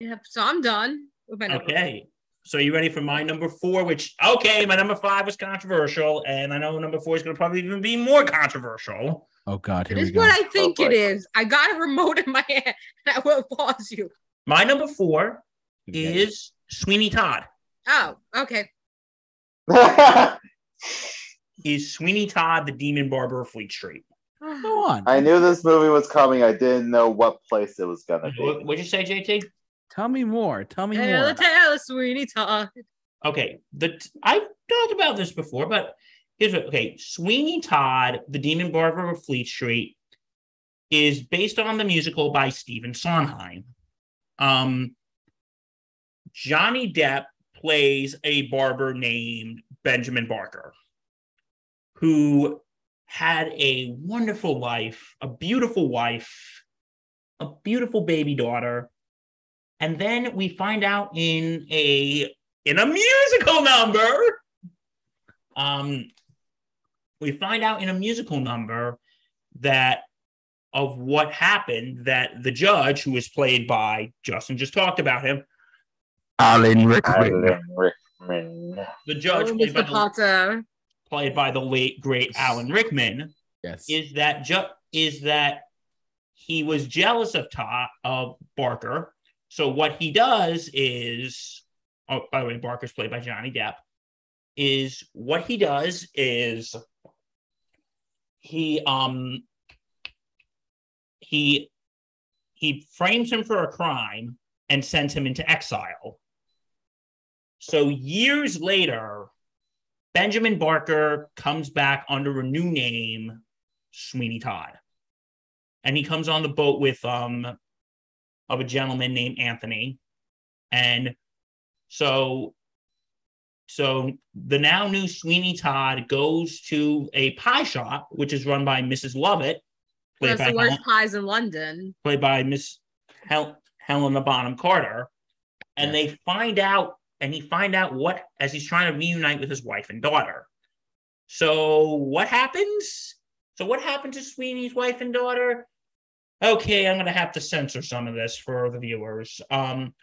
Yep. So I'm done with my number. Okay. So you ready for my number four? Which okay, my number five was controversial, and I know number four is going to probably even be more controversial. Oh God, here It we is go. what I think Oh, it boy. is. I got a remote in my [laughs] hand and I will pause you. My number four Okay. is Sweeney Todd. Oh, okay. [laughs] Is Sweeney Todd the Demon Barber of Fleet Street? Go on. I knew this movie was coming. I didn't know what place it was gonna What, be. what'd you say, JT? Tell me more. Tell me Tell more. the tale of Sweeney Todd. Okay, the I've talked about this before, but here's what. Okay, Sweeney Todd, the Demon Barber of Fleet Street, is based on the musical by Stephen Sondheim. Um, Johnny Depp plays a barber named Benjamin Barker, who had a wonderful life, a beautiful wife, a beautiful baby daughter. And then we find out in a in a musical number. Um, we find out in a musical number that of what happened that the judge, who was played by Justin, just talked about him, Alan Rickman. Alan Rickman. The judge Oh, played by, the, Potter. played by the late great Alan Rickman Yes. is that ju- is that he was jealous of Todd of Barker. So what he does is, oh, by the way, Barker's played by Johnny Depp. Is what he does is he um he he frames him for a crime and sends him into exile. So years later, Benjamin Barker comes back under a new name, Sweeney Todd. And he comes on the boat with um of a gentleman named Anthony. And so so the now new Sweeney Todd goes to a pie shop, which is run by Mrs. Lovett, played That's by the worst Helen, pies in London. played by Miss Hel- Helena Bonham Carter. And they find out, and he find out what as he's trying to reunite with his wife and daughter. So what happens? So what happened to Sweeney's wife and daughter? Okay, I'm gonna have to censor some of this for the viewers. Um,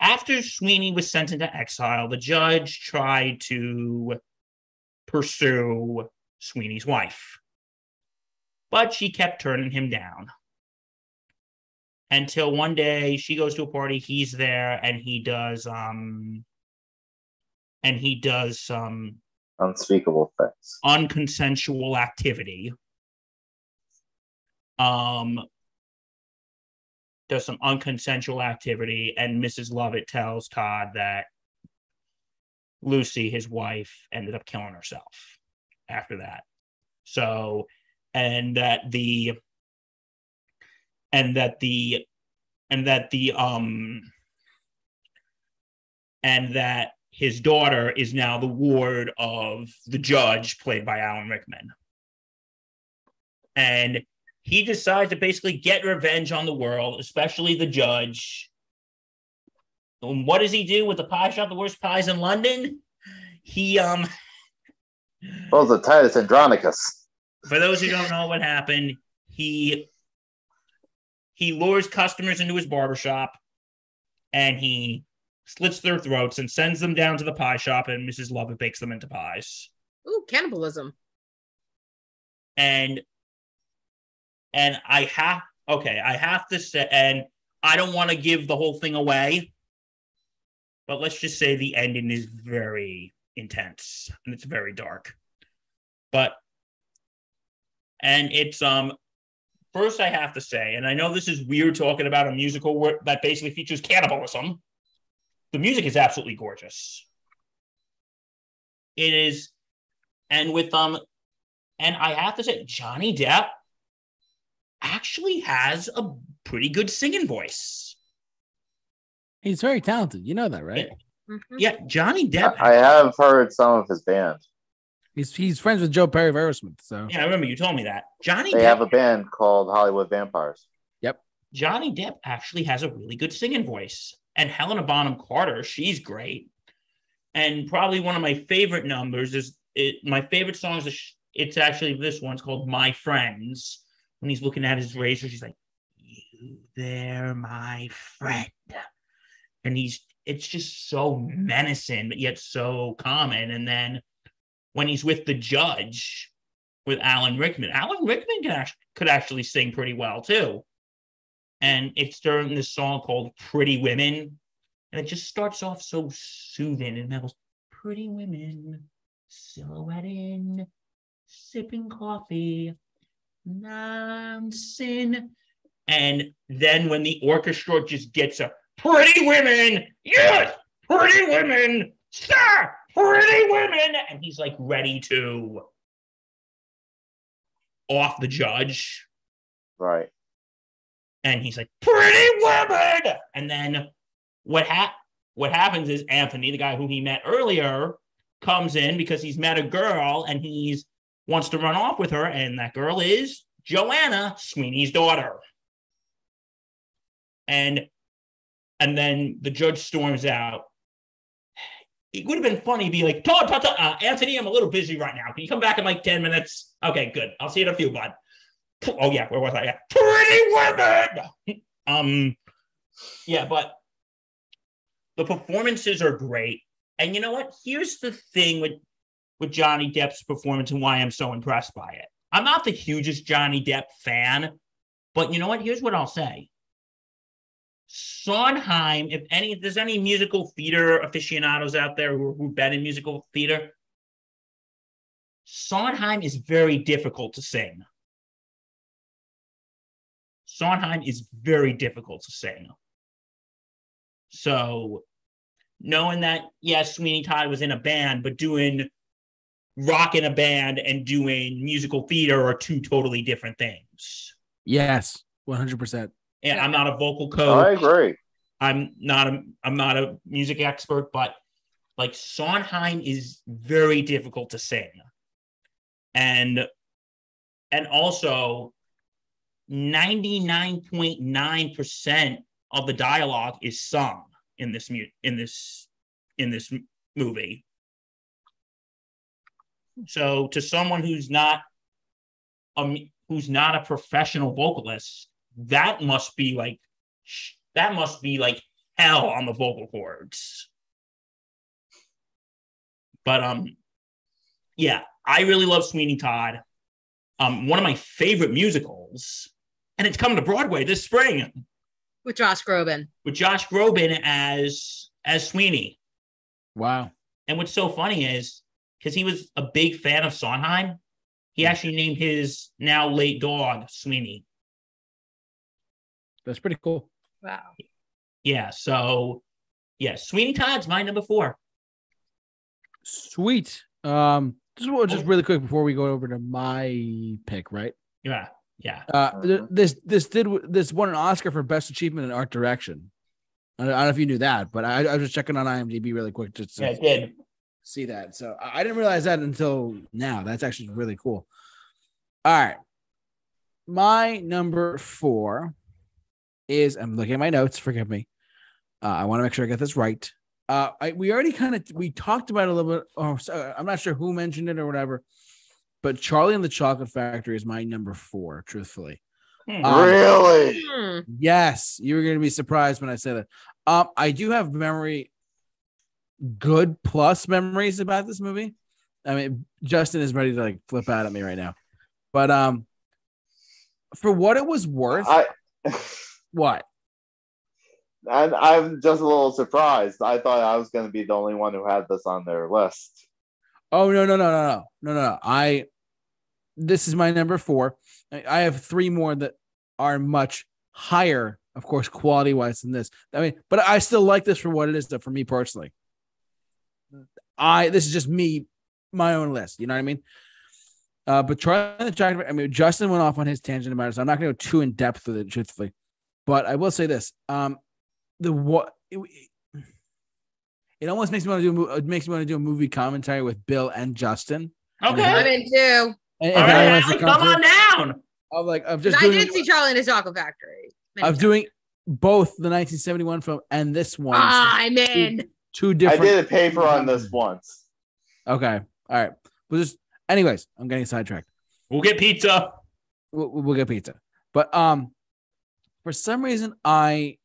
after Sweeney was sent into exile, the judge tried to pursue Sweeney's wife, but she kept turning him down until one day she goes to a party he's there and he does um and he does some Unspeakable things. unconsensual activity um does some unconsensual activity and mrs lovett tells todd that lucy his wife ended up killing herself after that. So and that the and that the and that the um and that his daughter is now the ward of the judge played by alan rickman. And he decides to basically get revenge on the world especially the judge and what does he do with the pie shop the worst pies in london he um What was it? Titus Andronicus. for those who don't know what happened, he he lures customers into his barbershop and he slits their throats and sends them down to the pie shop and Mrs. Lovett bakes them into pies. Ooh, cannibalism. And and I have okay, I have to say and I don't want to give the whole thing away, but let's just say the ending is very intense and it's very dark. But and it's um first I have to say, and I know this is weird talking about a musical where, that basically features cannibalism. The music is absolutely gorgeous. It is, and with um, and I have to say, Johnny Depp actually has a pretty good singing voice. He's very talented. You know that, right? Mhm. Yeah, Johnny Depp. I have heard some of his band. He's he's friends with Joe Perry of Aerosmith. So yeah, I remember you told me that. Johnny They Depp. have a band called Hollywood Vampires. Yep. Johnny Depp actually has a really good singing voice. And Helena Bonham Carter, she's great. And probably one of my favorite numbers is it, my favorite song is sh- it's actually this one's called My Friends. When he's looking at his razor, she's like, You there, my friend. And he's it's just so menacing, but yet so common. And then when he's with the judge, with Alan Rickman, Alan Rickman can could actually sing pretty well too. And it's during this song called Pretty Women. And it just starts off so soothing and it goes, Pretty women silhouetting, sipping coffee, And then when the orchestra just gets a pretty women, yes, pretty women, sir, pretty women, and he's like ready to off the judge, Right. and he's like, "Pretty women," and then what hap- what happens is Anthony, the guy who he met earlier, comes in because he's met a girl and he's wants to run off with her, and that girl is Joanna, Sweeney's daughter. And and then the judge storms out. It would have been funny to be like, Todd, uh, Anthony, I'm a little busy right now. Can you come back in like 10 minutes? Okay, good. I'll see you in a few, bud. Oh, yeah, where was I? Yeah. Pretty women. [laughs] Um, yeah, but the performances are great. And you know what? Here's the thing with with Johnny Depp's performance and why I'm so impressed by it. I'm not the hugest Johnny Depp fan, but you know what? Here's what I'll say. Sondheim, if any, if there's any musical theater aficionados out there who, who've been in musical theater, Sondheim is very difficult to sing. Sondheim is very difficult to sing. So, knowing that, yes, Sweeney Todd was in a band, but doing rock in a band and doing musical theater are two totally different things. Yes, one hundred percent. And I'm not a vocal coach. I agree. I'm not a I'm not a music expert, but like Sondheim is very difficult to sing. And and also 99.9% of the dialogue is sung in this mu- in this in this movie. So to someone who's not um who's not a professional vocalist, that must be like that must be like hell on the vocal cords. But um yeah, I really love Sweeney Todd. Um one of my favorite musicals and it's coming to Broadway this spring with Josh Groban. with Josh Groban as as Sweeney. Wow. And what's so funny is because he was a big fan of Sondheim, he actually named his now late dog Sweeney. That's pretty cool. Wow. Yeah, so yeah, Sweeney Todd's my number four. Sweet. Um, just well, just really quick before we go over to my pick, right? Yeah, yeah. Uh, this this did this won an Oscar for best achievement in art direction. I don't, know if you knew that, but I, I was just checking on IMDb really quick just to Yeah, it did. See that. So I I didn't realize that until now. That's actually really cool. All right. My number four is I'm looking at my notes. Forgive me. Uh, I want to make sure I get this right. Uh, I, we already kind of we talked about it a little bit. Oh, so I'm not sure who mentioned it or whatever, but Charlie and the Chocolate Factory is my number four. Truthfully, Hmm. Um, really? Hmm. Yes, you were going to be surprised when I said that. Um, I do have memory, good plus memories about this movie. I mean, Justin is ready to like flip out at me right now, but um, for what it was worth, I, [laughs] what? and I'm just a little surprised. I thought I was going to be the only one who had this on their list. Oh no no no no no no no! no. I this is my number four. I I have three more that are much higher, of course, quality wise than this. I mean, but I still like this for what it is. Though, for me personally, I this is just me, my own list. You know what I mean? Uh, but Charlie and the Chocolate. I mean, Justin went off on his tangent about it, so I'm not going to go too in depth with it, truthfully. But I will say this: um, the what it, it almost makes me want to do. It makes me want to do a movie commentary with Bill and Justin. Okay, I'm in too. And, All and right, Allie wants to Allie, come on down. I'm like of 'Cause just I doing did see Charlie in the Chocolate Factory. many of times. doing both the 1971 film and this one. So I'm in. Two different. I did a paper on this once. Okay, all right. We'll just. Anyways, I'm getting sidetracked. We'll get pizza. We'll, we'll get pizza, but um, for some reason I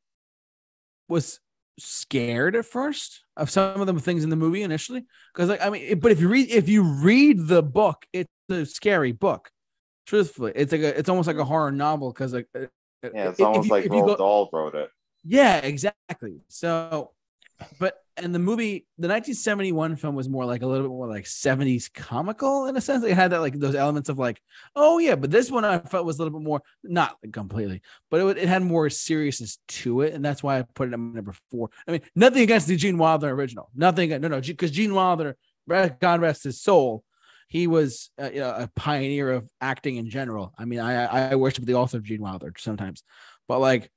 was scared at first of some of the things in the movie initially because like I mean, it- but if you read if you read the book, it's a scary book. Truthfully, it's like a, it's almost like a horror novel because like uh, Yeah, it's if almost you- like if you Roald go- Dahl wrote it. yeah, exactly. So, but and the movie, the 1971 film was more like a little bit more like 70s comical in a sense. It had that like those elements of like, oh yeah, but this one I felt was a little bit more not completely, but it, it had more seriousness to it, and that's why I put it at number four. I mean, nothing against the Gene Wilder original, nothing. No, no, because Gene Wilder, God rest his soul. He was you know, a pioneer of acting in general. I mean, I I worship the author of Gene Wilder sometimes, but like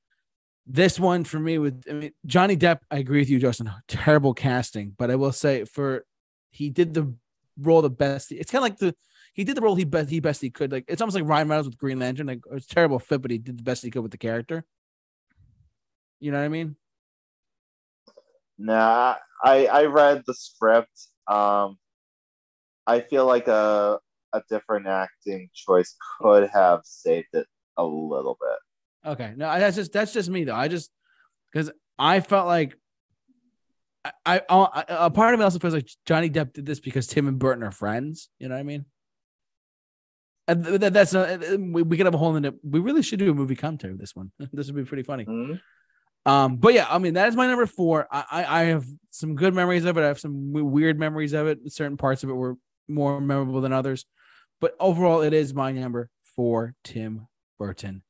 this one for me with I mean Johnny Depp, I agree with you, Justin. Terrible casting, but I will say for he did the role the best. It's kind of like the he did the role he best he best he could. Like it's almost like Ryan Reynolds with Green Lantern. Like it was terrible fit, but he did the best he could with the character. You know what I mean? Nah, I I read the script. Um, I feel like a a different acting choice could have saved it a little bit. Okay, no, that's just that's just me though. I just because I felt like I, I, a part of me also feels like Johnny Depp did this because Tim and Burton are friends. You know what I mean? And that, that's not, we, we could have a whole in it. We really should do a movie commentary of this one. [laughs] this would be pretty funny. Hmm? Um, but yeah, I mean that is my number four. I, I I have some good memories of it. I have some weird memories of it. Certain parts of it were more memorable than others, but overall, it is my number four. Tim Burton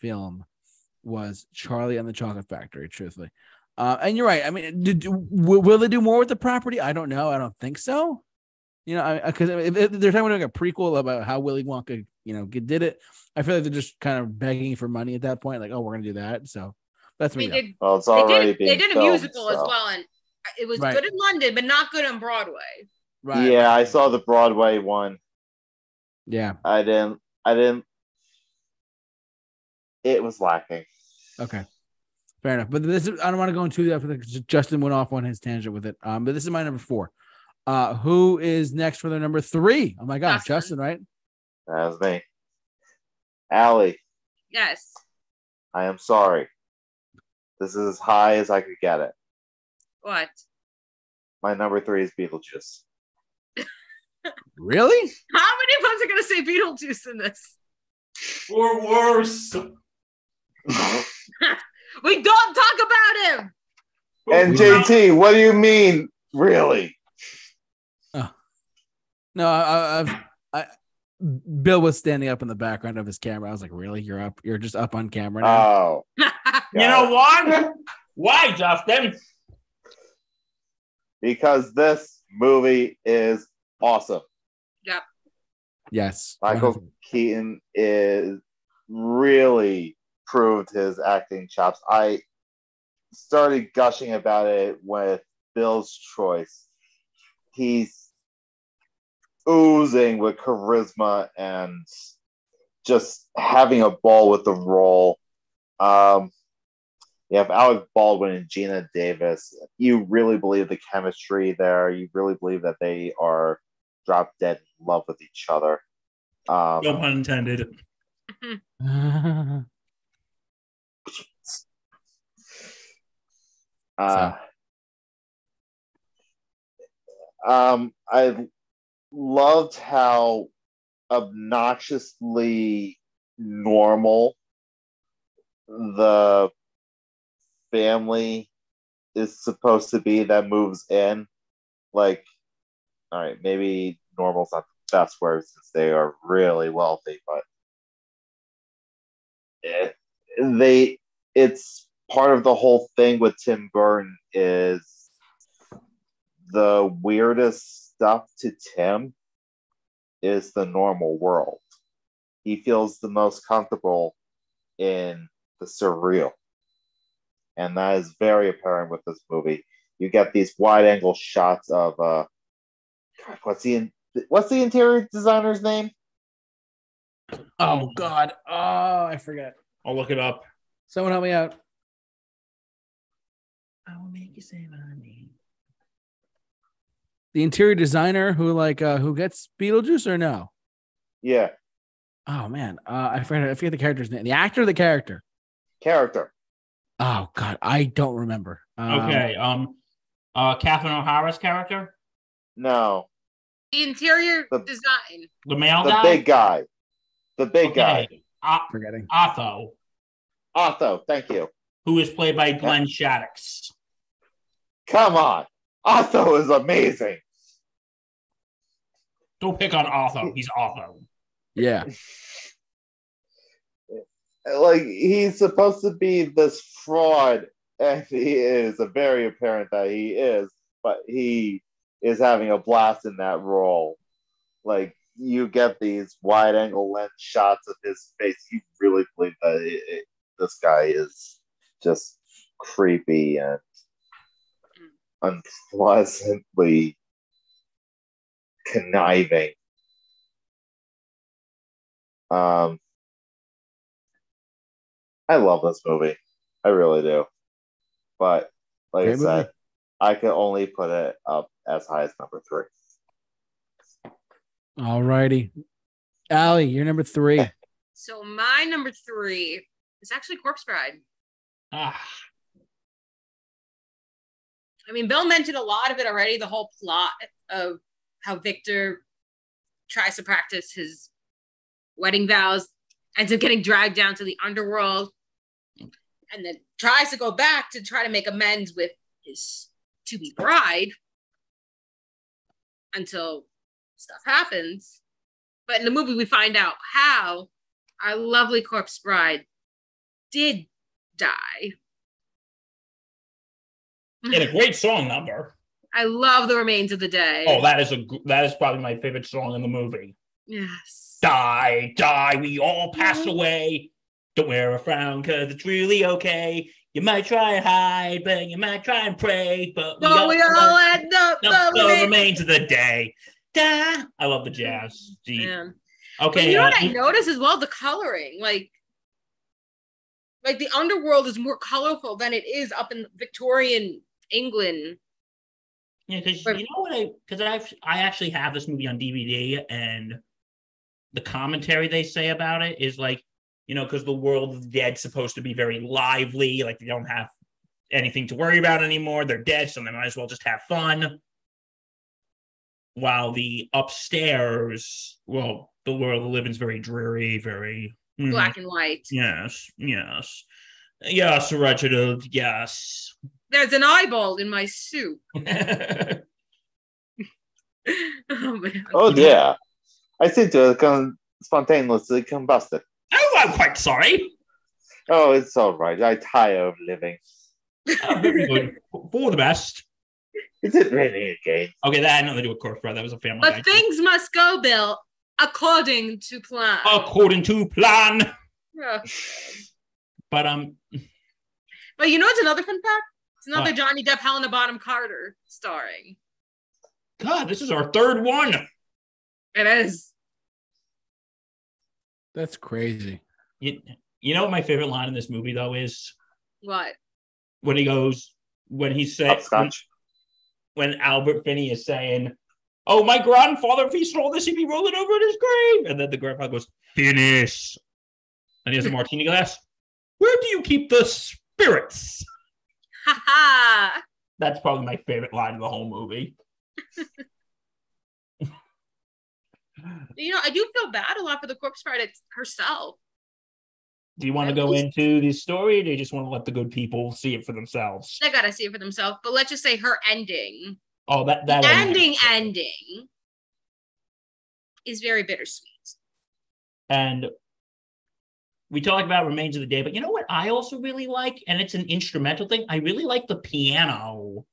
film was Charlie and the Chocolate Factory. Truthfully, uh, and you're right. I mean, did, will, will they do more with the property? I don't know. I don't think so. You know, because if, if they're talking about like a prequel about how Willy Wonka, you know, did it, I feel like they're just kind of begging for money at that point. Like, oh, we're gonna do that. So that's me. mean, though. they, Well, it's they already did, being they did a filmed, musical as well, and it was Right. good in London, but not good on Broadway. Right. Yeah, I saw the Broadway one. Yeah. I didn't. I didn't. It was lacking. Okay. Fair enough. But this is, I don't want to go into that because Justin went off on his tangent with it. Um, but this is my number four. Uh, who is next for their number three? Oh my gosh, Justin. Justin, right? That was me. Allie, Yes. I am sorry. This is as high as I could get it. What? My number three is Beetlejuice. [laughs] Really? How many of us are going to say Beetlejuice in this? Or worse. [laughs] We don't talk about him. and JT, what do you mean, really? Oh. No, I, I, I've, I, Bill was standing up in the background of his camera. I was like, really? You're up? You're just up on camera now? Oh, [laughs] You know why? Why, Justin? because this movie is awesome. Yep. Yes. Michael Keaton is really proved his acting chops. I started gushing about it with Bill's choice. He's oozing with charisma and just having a ball with the role. Um, you have Alec Baldwin and Geena Davis. You really believe the chemistry there. You really believe that they are drop dead in love with each other. Um, No pun intended. [laughs] Uh, um, I loved how obnoxiously normal the family is supposed to be that moves in. Like, all right, maybe normal's not the best word since they are really wealthy, but it, they it's part of the whole thing with Tim Burton is the weirdest stuff to Tim is the normal world. He feels the most comfortable in the surreal. And that is very apparent with this movie. You get these wide angle shots of uh God, what's the in, what's the interior designer's name? oh God. Oh, I forget. I'll look it up. Someone help me out. I will make you say my name. The interior designer who like uh who gets Beetlejuice or no? Yeah, Oh man, uh, I forget. I forget the character's name. The actor, or the character. character. Oh God, I don't remember. Um, Okay. Um, uh, Catherine O'Hara's character, No, The interior The- design. the male the guy. big guy. The big guy. Okay. Uh, forgetting. Otho, Otho, thank you. Who is played by Glenn Shadix. Come on. Otho is amazing. Don't pick on Otho. He's Otho. Yeah. [laughs] Like he's supposed to be this fraud, and he is a very apparent that he is, but he is having a blast in that role. Like you get these wide angle lens shots of his face, you really believe that it, it- this guy is just creepy and unpleasantly conniving. Um, I love this movie. I really do. But like Great I said, movie. I can only put it up as high as number three. All righty. Allie, you're number three. So my number three is actually Corpse Bride. Ah, I mean, Bill mentioned a lot of it already. The whole plot of how Victor tries to practice his wedding vows, ends up getting dragged down to the underworld, and then tries to go back to try to make amends with his to be bride until stuff happens. But in the movie, we find out how our lovely corpse bride did die. and a great song number. [laughs] I love the remains of the day. Oh, that is a that is probably my favorite song in the movie. yes. Die, die, we all pass Mhm. away. Don't wear a frown, cause it's really okay. You might try and hide, but you might try and pray, but we all, we all end up the, the remains. of the day. Die. I love the jazz. Gee. Man. Okay. But you know what uh, I notice as well? The coloring, like, like the underworld is more colorful than it is up in Victorian England. Yeah, because you know what I because I I actually have this movie on DVD and the commentary they say about it is like you know because the world of the dead's supposed to be very lively like they don't have anything to worry about anymore they're dead so they might as well just have fun while the upstairs well the world of the living's very dreary very mhm, Black and white. yes yes yes Reginald yes There's an eyeball in my soup. [laughs] [laughs] oh man. Oh dear. I seem to have con- spontaneously combusted. oh I'm quite sorry Oh, it's all right. I tire of living. Oh, very good. [laughs] For the best. Is it raining again? Okay, that had nothing to do with Corpse Bride. That was a family guy. But things must go, Bill, according to plan. According to plan. Yeah. But um, But you know what's another fun fact? It's another What? Johnny Depp, Helena Bonham Carter starring. God, this is our third one. It is. That's crazy. You, you know what my favorite line in this movie though is What? when he goes when he says, when, when Albert Finney is saying, "Oh, my grandfather, if he saw this, he'd be rolling over in his grave," and then the grandpa goes, "Finish," and he has a martini glass. Where do you keep the spirits? Ha [laughs] ha. That's probably my favorite line of the whole movie. You know, I do feel bad a lot for the corpse bride it's herself. Do you want to go into the story, or do you just want to let the good people see it for themselves? They gotta see it for themselves. But let's just say her ending, Oh, that that ending, ending, is very bittersweet. And we talked about remains of the day, but you know what I also really like, and it's an instrumental thing. I really like the piano.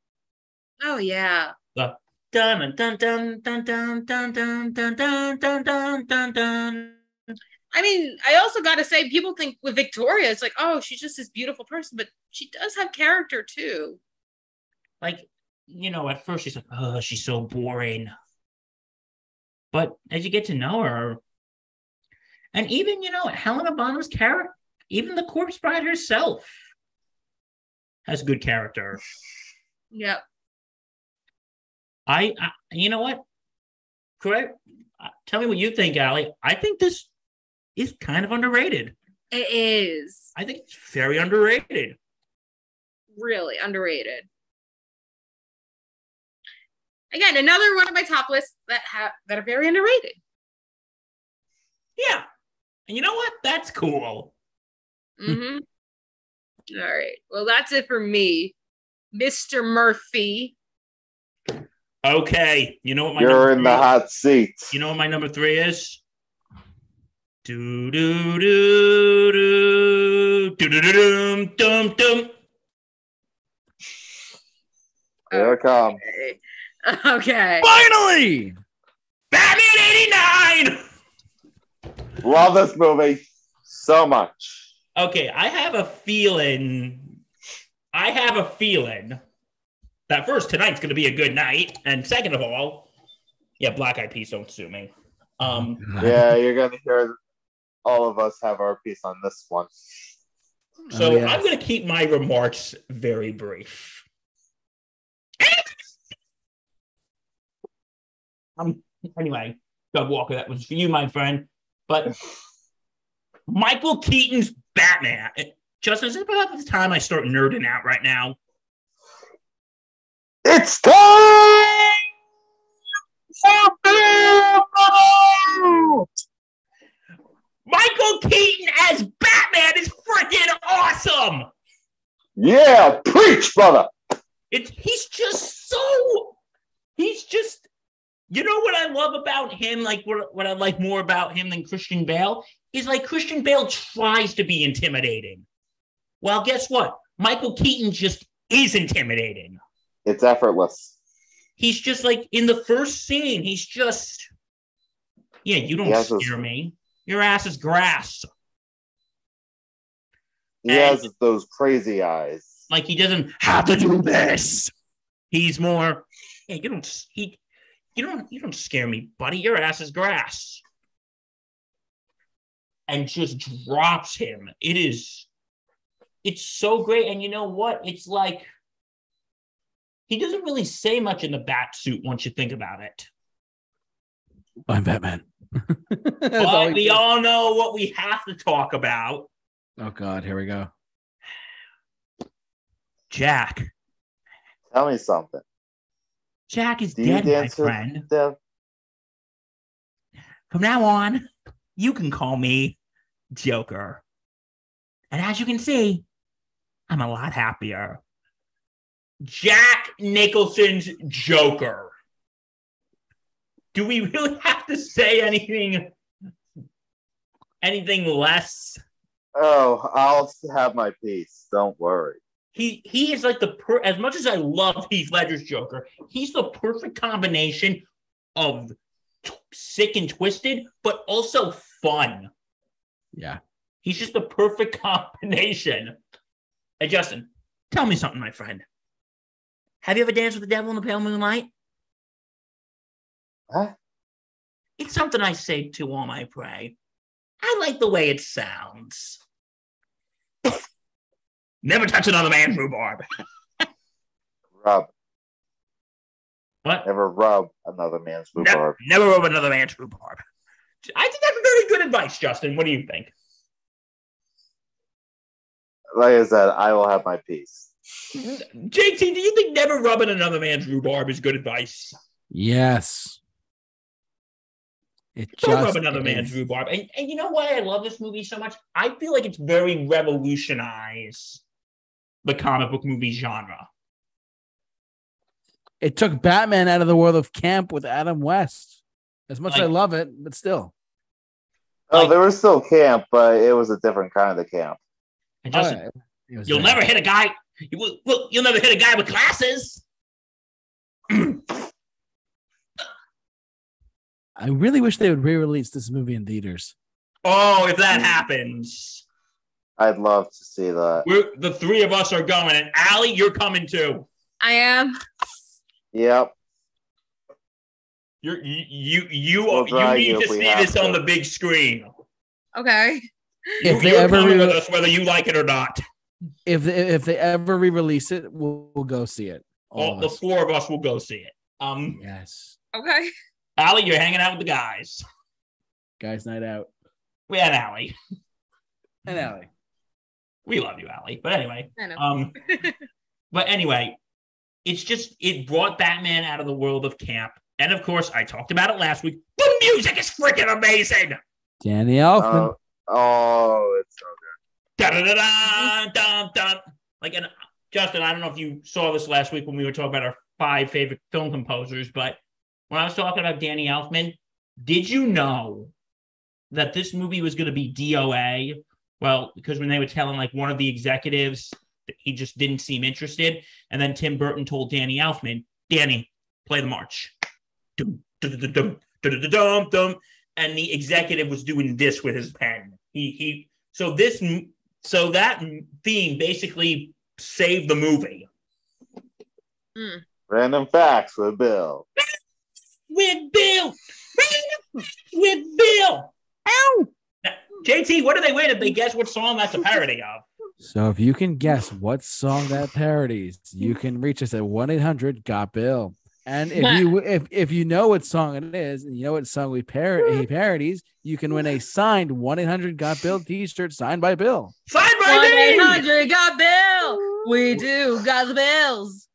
Oh yeah. The dun dun dun dun dun dun dun dun dun dun dun dun dun. I mean, I also gotta say, people think with Victoria, it's like, oh, she's just this beautiful person, but she does have character too. Like, you know, at first she's like, oh, she's so boring. But as you get to know her, and even, you know, Helena Bonham's character, even the corpse bride herself has good character. Yep. I, I you know what? Correct. Uh, Tell me what you think, Allie. I think this is kind of underrated. It is. I think it's very underrated. really underrated. Again, another one of my top lists that have that are very underrated. Yeah. And you know what? That's cool. hmm [laughs] All right. Well, that's it for me, Mr. Murphy. Okay. You know what my You're in the three- hot seat. You know what my number three is? Do do do do do do do dum dum dum. Here it comes. Okay. [laughs] Okay. Finally, Batman 89! Love this movie so much. Okay, I have a feeling. I have a feeling that first tonight's going to be a good night, and second of all, yeah, Black Eyed Peas don't sue me. Um, [laughs] Yeah, you're gonna hear all of us have our piece on this one. so Oh, yes. I'm going to keep my remarks very brief. Um, anyway, Doug Walker, that was for you, my friend. But Michael Keaton's Batman. Justin, is it about the time I start nerding out right now? It's time for Michael Keaton as Batman is freaking awesome. Yeah, preach, brother. It's he's just so he's just you know what I love about him, like what, what I like more about him than Christian Bale is like Christian Bale tries to be intimidating. Well, guess what? Michael Keaton just is intimidating. It's effortless. He's just like in the first scene, he's just yeah, you don't He has those- scare me. Your ass is grass. He And- has those crazy eyes. like he doesn't have to do this. He's more, yeah, you don't he you don't you don't scare me, buddy. Your ass is grass. And just drops him. It is it's so great. And you know what? It's like he doesn't really say much in the bat suit once you think about it. I'm Batman. [laughs] That's all But we says. all know what we have to talk about. Oh God, here we go. Jack. Tell me something. Jack is dead, my friend. From now on, [laughs] you can call me Joker. And as you can see, I'm a lot happier. Jack Nicholson's Joker. Do we [laughs] really have to say anything anything less? Oh, I'll have my piece. Don't worry. He he is like the per as much as I love Heath Ledger's Joker, he's the perfect combination of t- sick and twisted, but also fun. Yeah. He's just the perfect [laughs] combination. Hey, Justin, tell me something, my friend. Have you ever danced with the devil in the pale moonlight? Huh? It's something I say to all my prey. I like the way it sounds. Never touch another man's rhubarb. Rub. What? Never rub another man's Never, rhubarb. never rub another man's rhubarb. I think that's very good advice, Justin. What do you think? Like I said, I will have my piece. JT, do you think never rubbing another man's rhubarb is good advice? Yes. It Don't just rub another man's rhubarb. And, and you know why I love this movie so much? I feel like it's very revolutionized the comic book movie genre. It took Batman out of the world of camp with Adam West. As much as I love it, but still. Oh, Like- there was still camp, but it was a different kind of the camp. And Justin, it was you'll never hit a guy. You will, well, you'll never hit a guy with glasses. [clears throat] I really wish they would re-release this movie in theaters. Oh, if that happens, I'd love to see that. we're the three of us are going. And Allie, you're coming too. I am. Yep. You're, you you you We'll you drag you need to see have this on the big screen. Okay. If they You're ever coming with us, whether you like it or not. if they, if they ever re-release it, we'll, we'll go see it. All All the four of us will go see it. Um, Yes, Okay. Allie, you're hanging out with the guys. guys' night out. We had Allie. And Allie. We love you, Allie. But anyway, um, [laughs] But anyway, it's just it brought Batman out of the world of camp. And of course, I talked about it last week. The music is freaking amazing. Danny Elfman. Uh, oh, it's so good. Da da da da dum dum. Like and Justin, I don't know if you saw this last week when we were talking about our five favorite film composers, but when I was talking about Danny Elfman, did you know that this movie was going to be DOA? Well, because when they were telling like one of the executives, he just didn't seem interested, and then Tim Burton told Danny Elfman, "Danny, play the march." Dum, dum, dum, dum, dum, dum, dum, dum. And the executive was doing this with his pen. He he. So this so that theme basically saved the movie. Mm. Random facts with Bill. With Bill, with Bill. Ow! Now, JT, what do they win if they guess what song that's a parody of? So if you can guess what song that parodies, you can reach us at 1-800 got Bill. And if you if if you know what song it is and you know what song we par- he parodies, you can win a signed 1-800 got Bill t-shirt signed by Bill. Signed by One eight hundred got Bill. We do got the bills.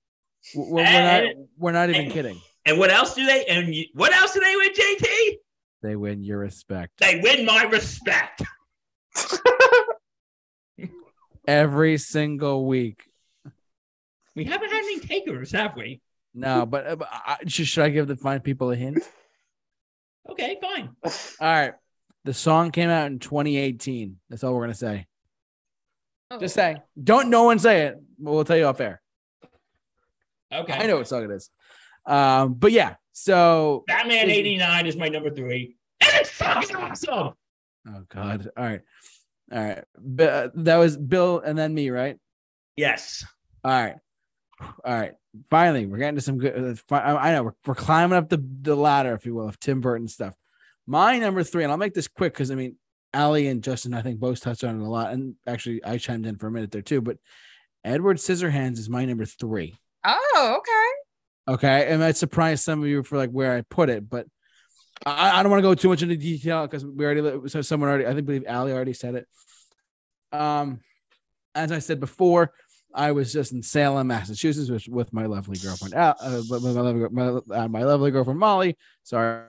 We're, we're not we're not even and- kidding. And what else do they? And you- what else do they win, JT? They win your respect They win my respect. every single week. We haven't had any takers, have we? No, but, uh, but I, should, should I give the fine people a hint? Okay, fine. All right. The song came out in 2018. That's all we're gonna say. Oh. Just say. Don't no one say it. but We'll tell you off air. Okay. I know what song it is. Um, but yeah, so Batman 89 is my number three. And it's fucking awesome. oh god. All right. All right. B- uh, that was Bill and then me, right? Yes. All right. All right. Finally, we're getting to some good. uh, I I know we're, we're climbing up the, the ladder, if you will, of Tim Burton stuff. My number three, and I'll make this quick because I mean, Allie and Justin, I think both touched on it a lot. And actually, I chimed in for a minute there too. But Edward Scissorhands is my number three. Oh, okay. Okay. And that surprised some of you for like where I put it, but I, I don't want to go too much into detail because we already, so someone already, I think, believe Allie already said it. Um, as I said before, I was just in Salem, Massachusetts, with, with my lovely girlfriend, uh, with my lovely, my, uh, my lovely girlfriend Molly. Sorry,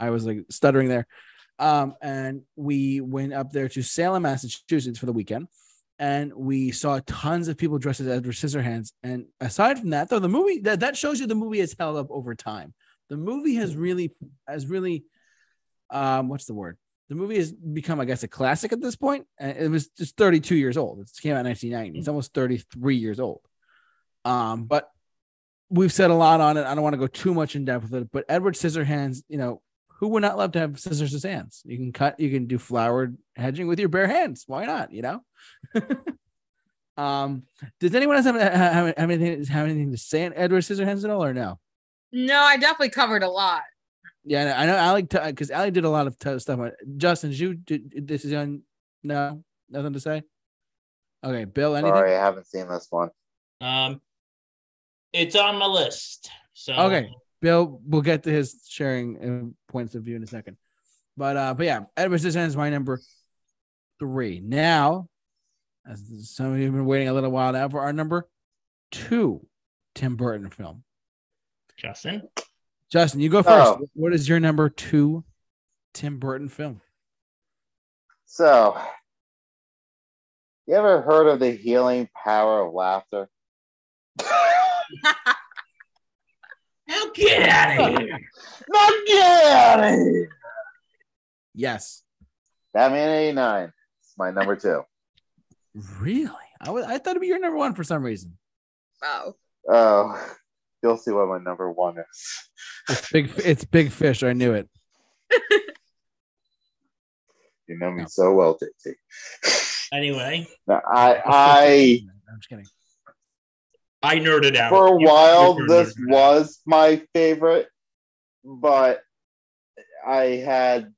I was like stuttering there. Um, and we went up there to Salem, Massachusetts for the weekend, and we saw tons of people dressed as Edward Scissorhands. And aside from that, though, the movie that that shows you the movie has held up over time. The movie has really has really, um, what's the word? The movie has become, I guess, a classic at this point. And it was just 32 years old. It came out in 1990. It's almost 33 years old. Um, but we've said a lot on it. I don't want to go too much in depth with it. But Edward Scissorhands, you know, who would not love to have scissors as hands? You can cut, you can do flowered hedging with your bare hands. Why not? You know. [laughs] um, does anyone else have, have, have anything have anything to say on Edward Scissorhands at all, or no? No, I definitely covered a lot. Yeah, I know Allie because Allie did a lot of t- stuff. On, Justin, did you did, this is on? No, nothing to say. Okay, Bill, anything? Sorry, I haven't seen this one. Um, it's on my list. So Okay. Bill, we'll get to his sharing uh, points of view in a second. But uh, but yeah, Edward Scissorhands is my number three. Now, as some of you have been waiting a little while now for our number two Tim Burton film. Justin. Justin, you go first. Oh. What is your number two Tim Burton film? So, you ever heard of the healing power of laughter? [laughs] Now get out of [laughs] here. Not yet! Yes. Batman 89. It's my number two. Really? I was I thought it'd be your number one for some reason. Wow. Oh, you'll see what my number one is. It's big. It's big fish. I knew it. You know me so well, JT. Anyway, Now, I, I, I'm just kidding. I nerded out. for a You- while, you this nerded out. was my favorite, but I had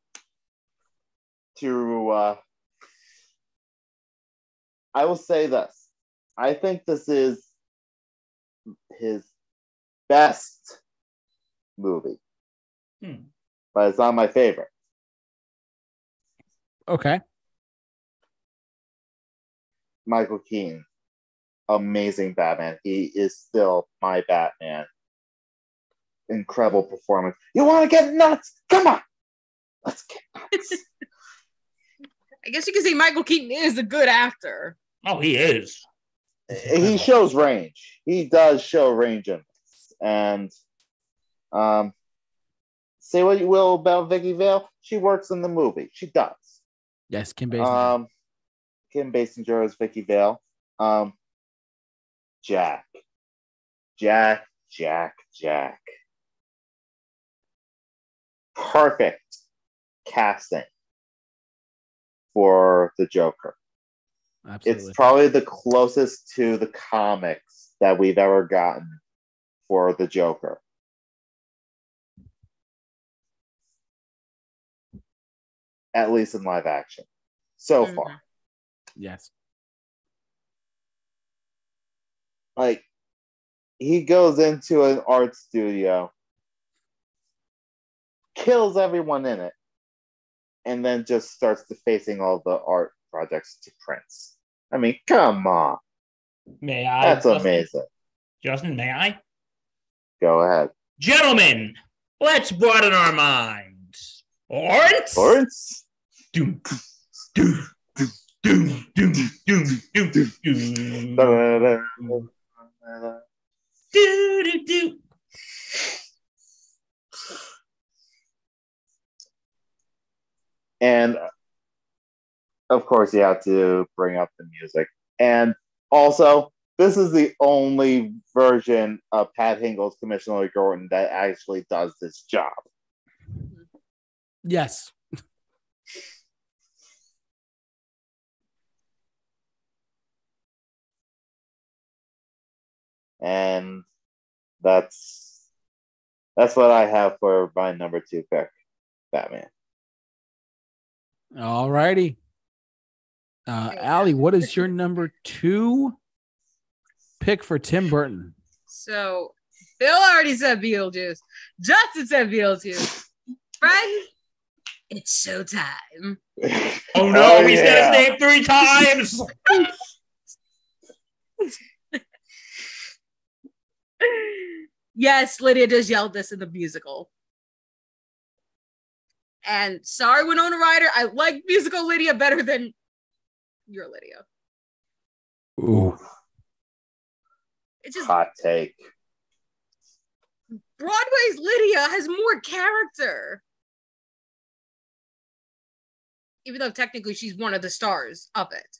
to, uh, I will say this. I think this is his best movie, Hmm. but it's not my favorite. Okay. Michael Keaton, amazing Batman. He is still my Batman. Incredible performance. You want to get nuts? Come on, let's get nuts. [laughs] I guess you can say Michael Keaton is a good actor. Oh, he is. he shows range. He does show range in this. And um, say what you will about Vicki Vale, she works in the movie. She does. Yes, Kim Basinger. Um, Kim Basinger as Vicki Vale. Um, Jack, Jack, Jack, Jack. Perfect casting for the Joker. Absolutely. It's probably the closest to the comics that we've ever gotten for the Joker. At least in live action. So Mhm. far. yes. Like he goes into an art studio, kills everyone in it, and then just starts defacing all the art projects to prints. I mean, come on. May I? That's Justin? amazing. Justin, may I? Go ahead. Gentlemen, let's broaden our minds. Lawrence? Lawrence? Doom, doom, doom, doom, doom, doom, doom, doom. Do, do, do. And of course, you have to bring up the music. And also, this is the only version of Pat Hingle's Commissioner Gordon that actually does this job. Yes. And that's that's what I have for my number two pick, Batman. All righty. Uh, Allie, what is your number two pick for Tim Burton? So Bill already said Beetlejuice. Justin said Beetlejuice. Friends, it's showtime. Oh no, Oh, he said yeah. his name three times. [laughs] yes, Lydia just yelled this in the musical. And sorry, Winona Ryder, I like musical Lydia better than your Lydia. Ooh. It's just Hot take. Broadway's Lydia has more character. Even though technically she's one of the stars of it.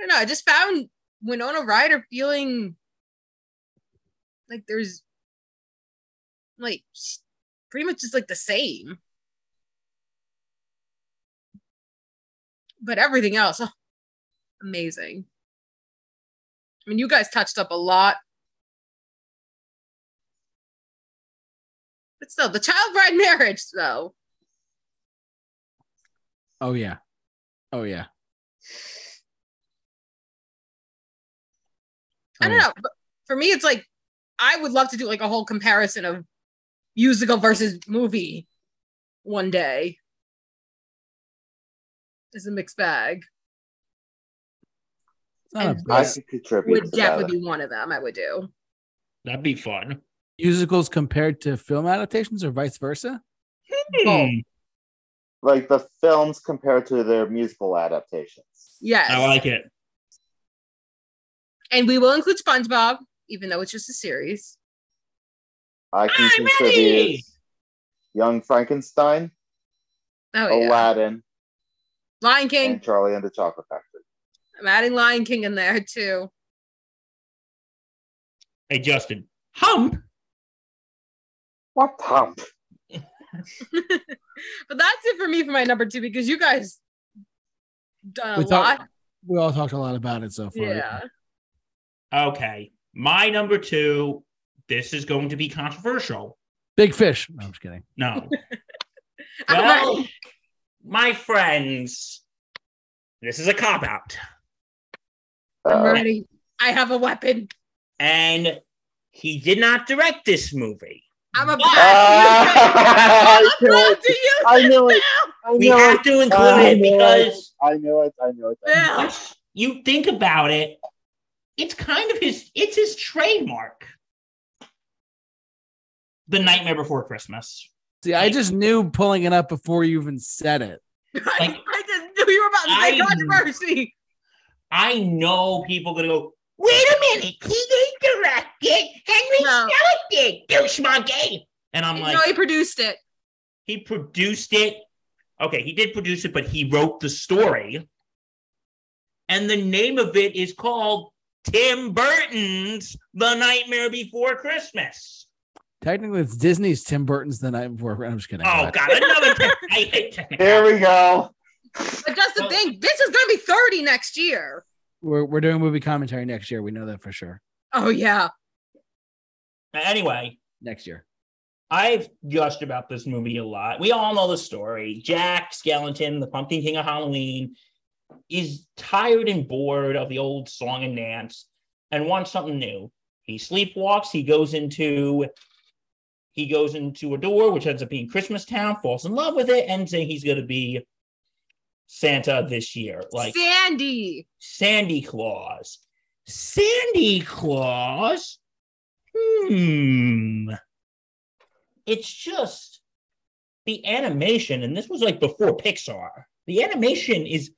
Don't know. I just found Winona Ryder feeling like there's like pretty much just like the same. But everything else, oh, amazing. I mean, you guys touched up a lot. But still, the child bride marriage, though. Oh yeah. Oh yeah. I Oh, don't know. But for me, it's like I would love to do like a whole comparison of musical versus movie one day. It's a mixed bag. It's not a And I best. Would definitely be one of them. I would do. That'd be fun. musicals compared to film adaptations or vice versa? Both. Hmm, Like the films compared to their musical adaptations. Yes. I like it. And we will include SpongeBob, even though it's just a series. I can I'm contribute ready! Young Frankenstein, Oh yeah. Aladdin, Lion King. and Charlie and the Chocolate Factory. I'm adding Lion King in there too. Hey, Justin. Hump. What hump? [laughs] but that's it for me for my number two because you guys done a We lot. thought- We all talked a lot about it so far. yeah. Okay. My number two. This is going to be controversial. Big fish. No, I'm just kidding. No. [laughs] Well, my friends, this is a cop out. I'm Uh, ready. I have a weapon. And he did not direct this movie. I'm about Ah, [laughs] I to use it. I'm it. about to use I it, knew it. I We knew have to include I it knew because I knew it. I knew it. Bill. once you think about it, it's kind of his it's his trademark. The Nightmare Before Christmas. See, I just knew pulling it up before you even said it. Like- [laughs] I just knew you were about to say I- controversy. I know people gonna go, wait a minute, he didn't direct it. Henry No. Selick did, douche monkey. And I'm like, no, he produced it. he produced it. Okay, he did produce it, but he wrote the story. And the name of it is called Tim Burton's The Nightmare Before Christmas. Technically, it's Disney's Tim Burton's The Night Before. I'm just kidding. Oh but- God, another. [laughs] Te- I hate technical. Here we go. But just the Well- thing, this is gonna be 30 next year. We're, we're doing movie commentary next year. We know that for sure. Oh yeah. Anyway, Next year. I've gushed about this movie a lot. We all know the story. Jack Skellington, the Pumpkin King of Halloween, is tired and bored of the old song and dance and wants something new. He sleepwalks, he goes into he goes into a door which ends up being Christmas Town, falls in love with it, and saying he's gonna be Santa this year. Like Sandy. Sandy Claus. Sandy Claus? Hmm. It's just the animation, and this was like before Pixar. The animation is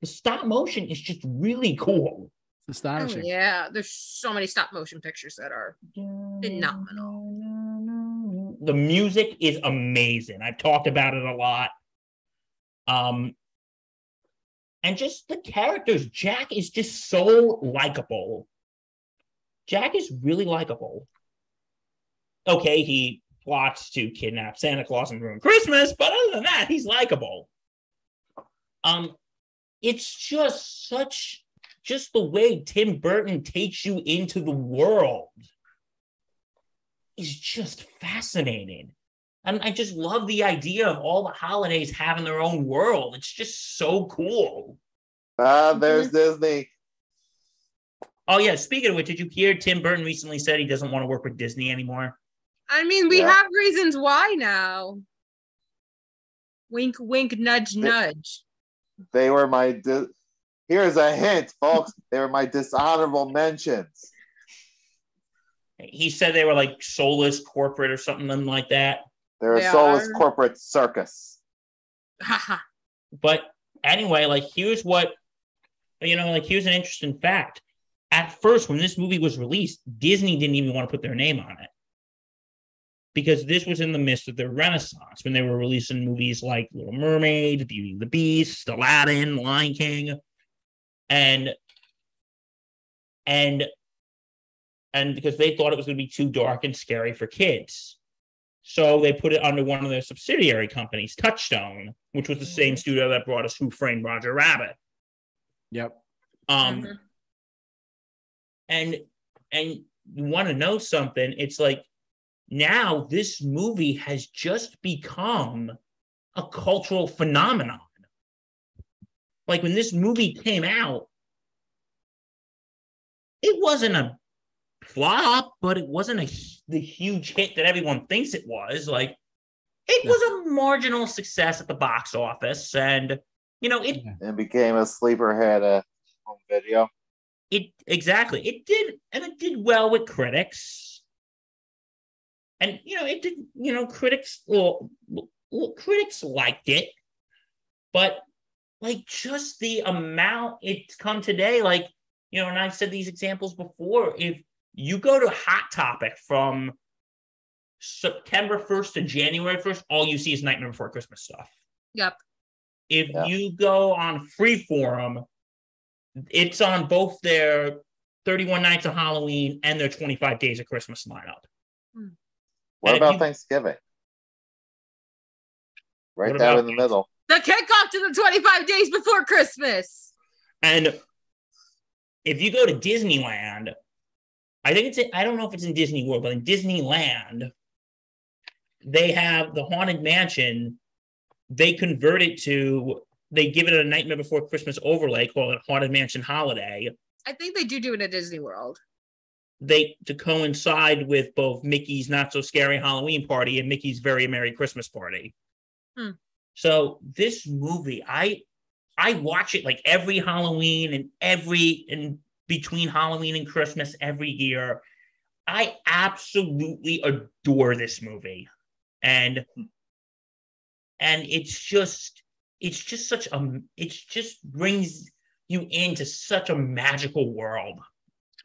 the stop motion is just really cool. It's Oh, yeah, there's so many stop motion pictures that are phenomenal. The music is amazing. I've talked about it a lot. Um, and just the characters. Jack is just so likable. Jack is really likable. Okay, he plots to kidnap Santa Claus and ruin Christmas, but other than that, he's likable. Um, it's just such just the way Tim Burton takes you into the world is just fascinating. And I just love the idea of all the holidays having their own world. It's just so cool. Ah, there's Disney. Oh yeah, speaking of which, did you hear Tim Burton recently said he doesn't want to work with Disney anymore? I mean, we Yeah. have reasons why now. Wink, wink, nudge, nudge. They were my. Di- Here's a hint, folks. They were my dishonorable mentions. He said they were like soulless corporate or something like that. They're a soulless are. corporate circus. [laughs] But anyway, like here's what you know, like here's an interesting fact. At first, when this movie was released, Disney didn't even want to put their name on it. Because this was in the midst of their renaissance when they were releasing movies like Little Mermaid, Beauty and the Beast, Aladdin, Lion King, and and and because they thought it was going to be too dark and scary for kids. So they put it under one of their subsidiary companies, Touchstone, which was the same studio that brought us Who Framed Roger Rabbit. Yep. Um, Mhm. and and you want to know something? It's like now this movie has just become a cultural phenomenon. Like when this movie came out, it wasn't a flop, but it wasn't a the huge hit that everyone thinks it was. Like it Yeah. was a marginal success at the box office, and you know it and became a sleeper hit at home video. it exactly it did and it did well with critics and you know it did you know critics well, well critics liked it but like just the amount it's come today like you know and i've said these examples before if you go to hot topic from september 1st to january 1st all you see is nightmare before christmas stuff Yep. if Yeah. you go on freeform it's on both their 31 nights of Halloween and their 25 days of Christmas lineup. What And about you- Thanksgiving? Right What there about in the middle. The kickoff to the 25 days before Christmas. And if you go to Disneyland, I think it's in, I don't know if it's in Disney World, but in Disneyland, they have the Haunted Mansion. They convert it to they give it a Nightmare Before Christmas overlay called it Haunted Mansion Holiday. I think they do do it at Disney World. They to coincide with both Mickey's Not So Scary Halloween Party and Mickey's Very Merry Christmas Party. Hmm. So this movie, I I watch it like every Halloween and every and between Halloween and Christmas every year. I absolutely adore this movie. And and it's just it's just such a it's just brings you into such a magical world.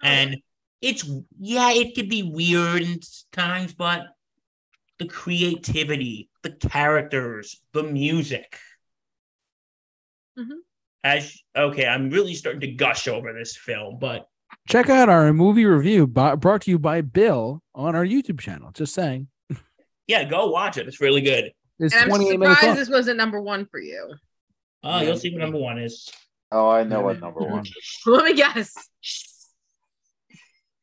And it's yeah, it could be weird in times, but the creativity, the characters, the music. Mhm. As okay, I'm really starting to gush over this film, but Check out our movie review by, brought to you by Bill on our YouTube channel. Just saying. yeah, go watch it. It's really good. It's And I'm 28 minutes surprised this wasn't number one for you. Oh, you'll see what number one is. Oh, I know what number one. Is. [laughs] Let me guess.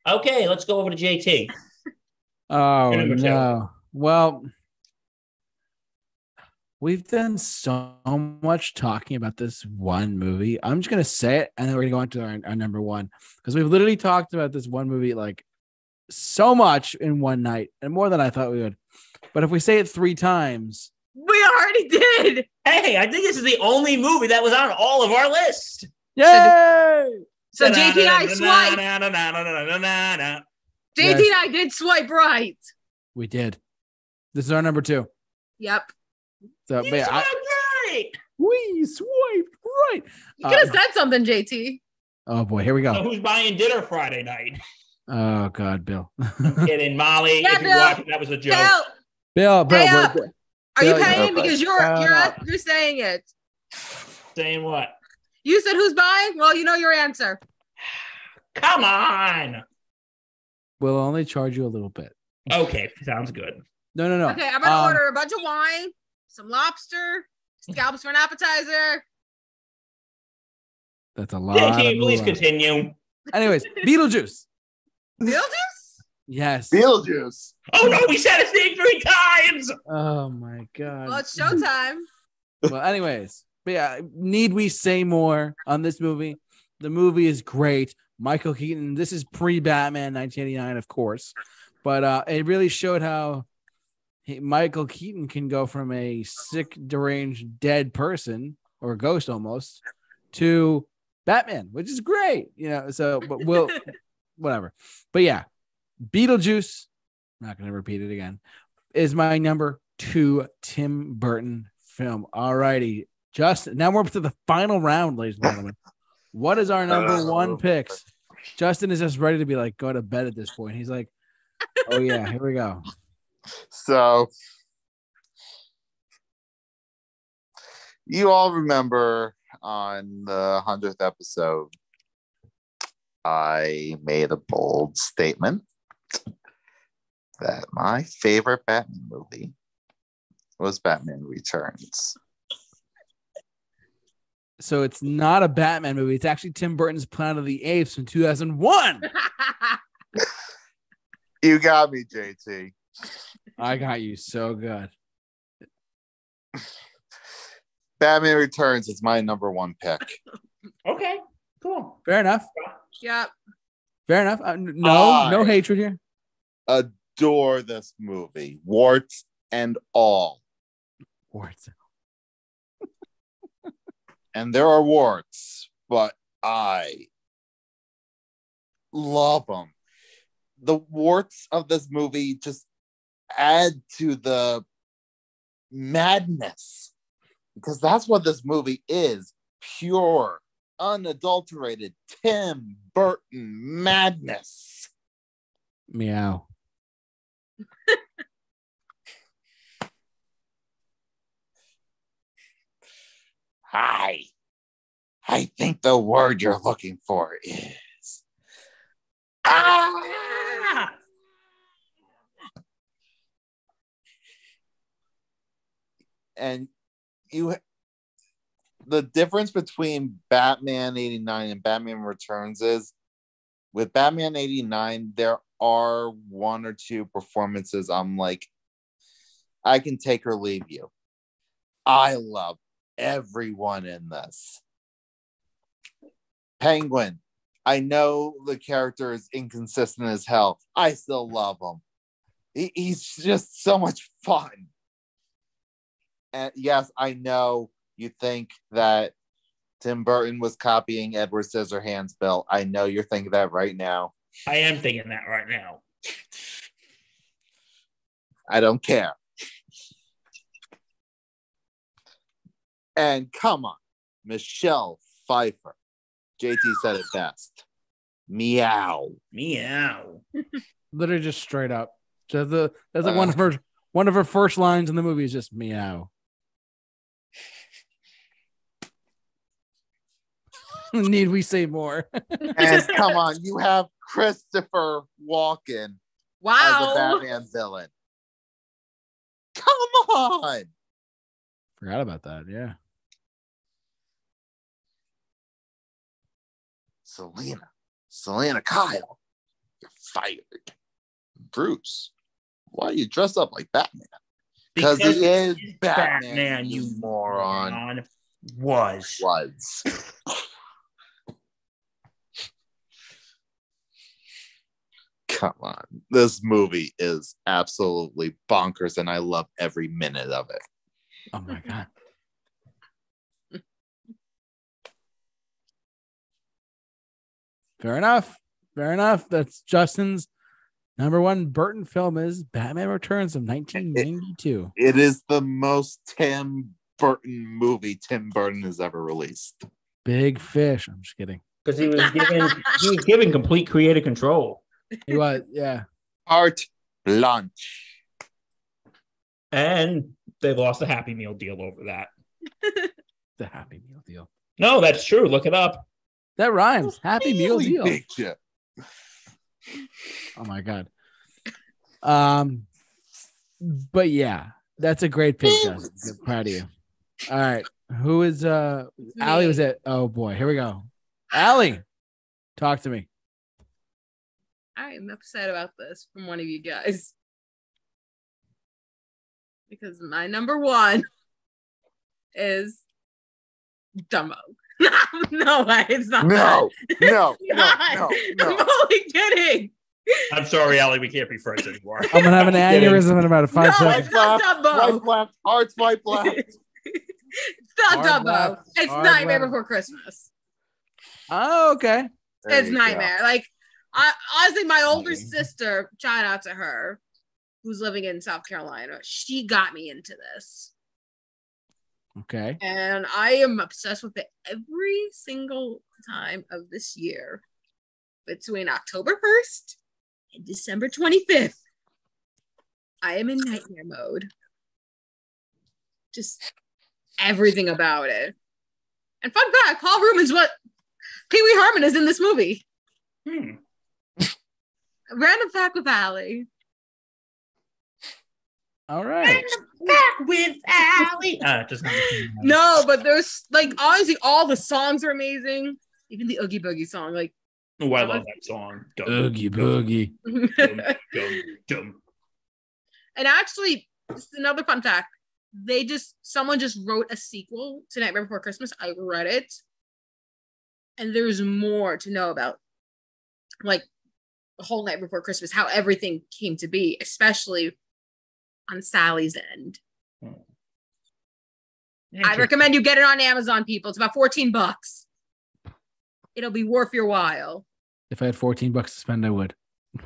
Okay, let's go over to JT. Oh Your number two. no. Well, we've done so much talking about this one movie. I'm just gonna say it, and then we're gonna go on to our, our number one because we've literally talked about this one movie like so much in one night, and more than I thought we would. But if we say it three times, We already did. Hey, I think this is the only movie that was on all of our list. yay! So JT and I swiped. swiped. JT and I did swipe right. We did. This is our number two. Yep. So, You but yeah, I, right. we swiped right. You could have Uh, said something, JT. Oh boy, here we So go. who's buying dinner Friday night? Oh God, Bill. Kidding, Molly. Yeah, if you Bill. watch it, that was a joke. Bill, Bill, Bill, Pay we're- you Bill, paying? okay. Because you're you're you're saying it. Saying what? You said who's buying? Well, you know your answer. Come on. we'll only charge you a little bit. Okay, sounds good. No, no, no. Okay, I'm gonna Um, order a bunch of wine, some lobster, scallops for an appetizer. That's a lot. JT, of please moolah. continue. Anyways, Beetlejuice. Beetlejuice? Yes. Beetlejuice. Oh no, we said his name three times. Oh my God. Well, it's showtime. well, anyways, but yeah, need we say more on this movie? The movie is great. Michael Keaton. This is pre Batman 1989, of course, but uh, it really showed how he, Michael Keaton can go from a sick, deranged, dead person or a ghost almost to Batman, which is great. You know, so but we'll [laughs] whatever. But yeah, Beetlejuice. Not going to repeat it again. Is my number two Tim Burton film. All righty, Justin. Now we're up to the final round, ladies and gentlemen. What is our number Uh, one picks? Justin is just ready to be like go to bed at this point. He's like, oh yeah, here we go. So you all remember on the hundredth episode, I made a bold statement that my favorite Batman movie was Batman Returns. So it's not a Batman movie. It's actually Tim Burton's Planet of the Apes from 2001. [laughs] You got me, JT. I got you so good. Batman Returns is my number one pick. Okay, cool. Fair enough. yep. Fair enough. Uh, no, I- no hatred here. Adore this movie, warts and all. Warts. And there are warts, but I love them. The warts of this movie just add to the madness because that's what this movie is pure, unadulterated Tim Burton madness. Meow. I, I think the word you're looking for is Ah! and you the difference between Batman 89 and Batman Returns is with Batman 89 there are one or two performances I'm like I can take or leave you. I love everyone in this. Penguin, I know the character is inconsistent as hell. I still love him. He, he's just so much fun. And yes, I know you think that Tim Burton was copying Edward Scissorhands, Bill. I know you're thinking that right now. I am thinking that right now. I don't care. And come on, Michelle Pfeiffer. JT said it best. Meow. Meow. [laughs] Literally just straight up. Just the that's like one of uh. her one of her first lines in the movie is just meow. [laughs] Need we say more? [laughs] And come on, you have Christopher Walken as a Wow. Batman villain. Come on. Forgot about that. Yeah. Selina. Selina Kyle. You're fired. Bruce. Why are you dressed up like Batman? Because he is Batman, Batman, you you moron. moron. Was. Was. Come on. This movie is absolutely bonkers, and I love every minute of it. Oh my god. Fair enough. Fair enough. That's Justin's number one Burton film is Batman Returns of 1992. It is the most Tim Burton movie Tim Burton has ever released. Big fish. I'm just kidding. Because he was given he was given complete creative control. He was, yeah. Art lunch. And they lost a happy meal deal over that. [laughs] The Happy Meal deal. No, that's true. Look it up. That rhymes. Happy Meal Really deal. big shit. Oh my god. Um, but yeah, that's a great pick, Justin. Good, proud of you. All right, who is uh? Allie was it? Oh boy, here we go. Allie, talk to me. I am upset about this from one of you guys. Because my number one is Dumbo. [laughs] no way, it's not. No, no, no, [laughs] God. no, I'm only kidding. I'm sorry, Allie, we can't be friends anymore. I'm gonna have an [laughs] aneurysm in about five no, seconds. it's not Swipe Dumbo. left, hard swipe left. it's not Hard Dumbo. left, it's hard Nightmare left. Before Christmas. Oh, okay. There it's you go. Nightmare. Like, I honestly, my older sister, shout out to her, who's living in South Carolina. She got me into this. Okay. and I am obsessed with it every single time of this year. Between October 1st and December 25th, I am in nightmare mode. Just everything about it. And fun fact Paul Reubens what Pee Wee Herman is in this movie. Hmm. Random fact with Allie. All right. Back with Allie. [laughs] Uh, just No, but there's like honestly, all the songs are amazing. Even the Oogie Boogie song, like Oh, I love that song. Dum, Oogie boogie. dum, [laughs] dum, dum. And actually, this is another fun fact. They just someone just wrote a sequel to Nightmare Before Christmas. I read it, and there's more to know about, like the whole Night Before Christmas, how everything came to be, especially on Sally's end. I recommend you get it on Amazon, people. It's about 14 bucks. It'll be worth your while. If I had 14 bucks to spend, I would.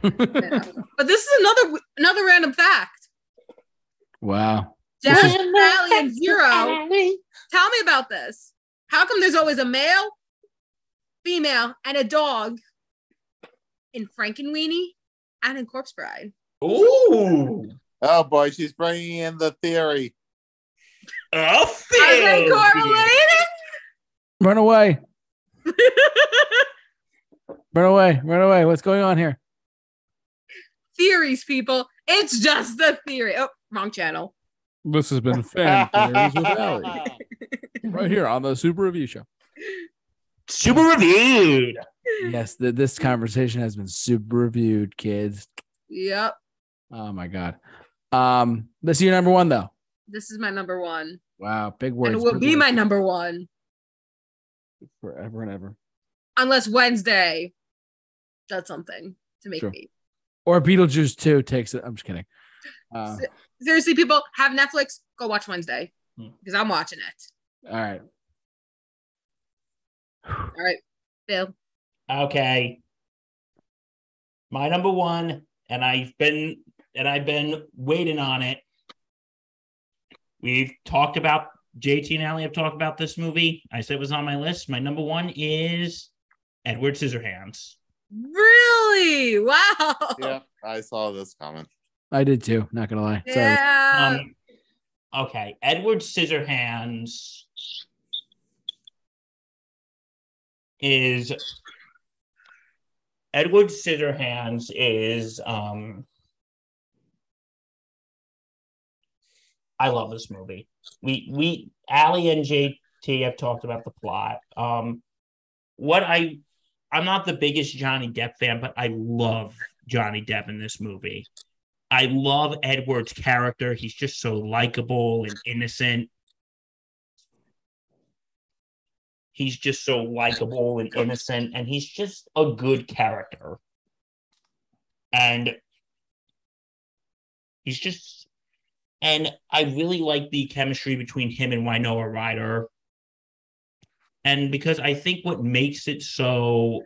Yeah. [laughs] But this is another another random fact. wow. This is- Sally, and Zero. Tell me about this. How come there's always a male, female, and a dog in Frankenweenie and in Corpse Bride? Ooh. Oh boy, she's bringing in the theory. A Are they. Run away. [laughs] Run away. Run away. What's going on here? Theories, people. It's just the theory. Oh, wrong channel. This has been Fan [laughs] Theories with Allie. [laughs] Right here on the Super Review Show. Super reviewed. Yes, th- this conversation has been super reviewed, kids. Yep. Oh my god. Um, let's see your number one though. This is my number one. Wow, big words. and it will be my number one. forever and ever. unless Wednesday does something to make Sure. me. Or Beetlejuice 2 takes it. I'm just kidding. Uh, Seriously, people have Netflix. Go watch Wednesday Hmm. because I'm watching it. all right. All right, Bill. Okay. My number one, and I've been and I've been waiting on it. We've talked about JT and Allie have talked about this movie. I said it was on my list. My number one is Edward Scissorhands. Really? Wow. Yeah, I saw this comment. I did too. Not gonna lie. Yeah. Um, okay, Edward Scissorhands is Edward Scissorhands is um I love this movie. We we Allie and JT have talked about the plot. Um what I I'm not the biggest Johnny Depp fan, but I love Johnny Depp in this movie. I love Edward's character. He's just so likable and innocent. He's just so likable and innocent, and he's just a good character. And he's just, and I really like the chemistry between him and Winona Ryder. And because I think what makes it so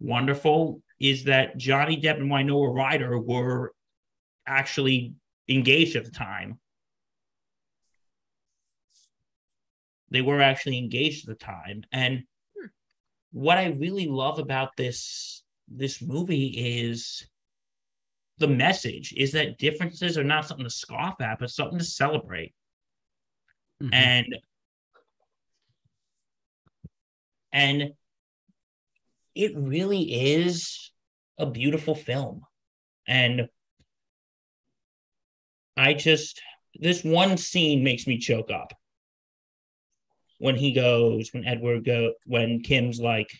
wonderful is that Johnny Depp and Winona Ryder were actually engaged at the time. They were actually engaged at the time. And hmm. what I really love about this this movie is the message is that differences are not something to scoff at, but something to celebrate. Mhm. And and it really is a beautiful film. And I just this one scene makes me choke up. When he goes, when Edward go, when Kim's like,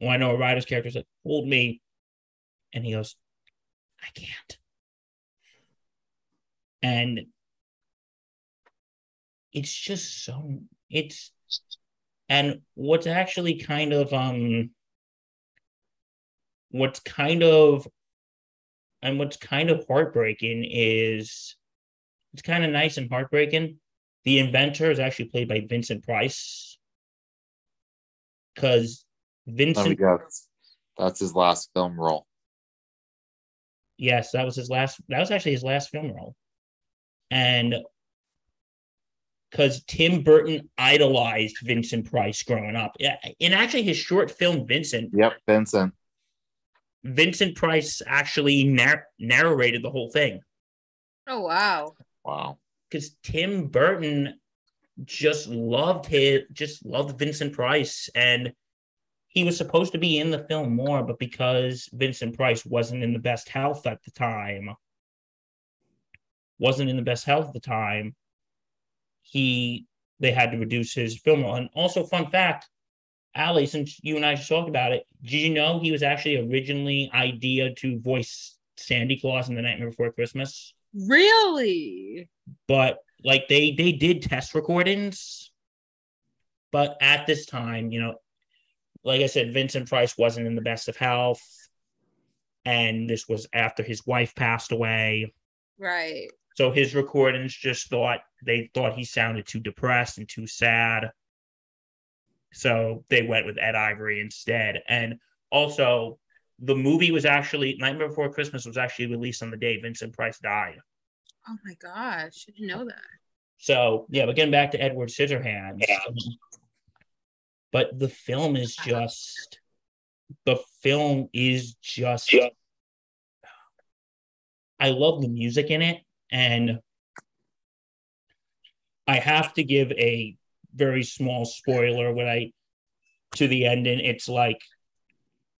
well, I know a writer's character's like, hold me. And he goes, I can't. And it's just so it's and what's actually kind of um what's kind of and what's kind of heartbreaking is it's kind of nice and heartbreaking. The inventor is actually played by Vincent Price. Because Let me Vincent That's his last film role. Yes, that was his last, that was actually his last film role. And because Tim Burton idolized Vincent Price growing up. Yeah, In actually his short film, Vincent, Yep, Vincent. Vincent Price actually nar- narrated the whole thing. Oh wow. Wow. because Tim Burton just loved his just loved Vincent Price and he was supposed to be in the film more, but because Vincent Price wasn't in the best health at the time, wasn't in the best health at the time, he they had to reduce his film role. And also, fun fact, Allie, since you and I just talked about it, did you know he was actually originally idea to voice Sandy Claws in The Nightmare Before Christmas? Really? but like they they did test recordings but at this time you know like i said vincent price wasn't in the best of health. And this was after his wife passed away. Right. so his recordings just thought they thought he sounded too depressed and too sad. So they went with ed ivory instead. And also the movie was actually nightmare before christmas was actually released on the day vincent price died. Oh my gosh, I didn't know that. So yeah, but getting back to Edward Scissorhands, um, but the film is just the film is just. I love the music in it, and I have to give a very small spoiler when I to the end and It's like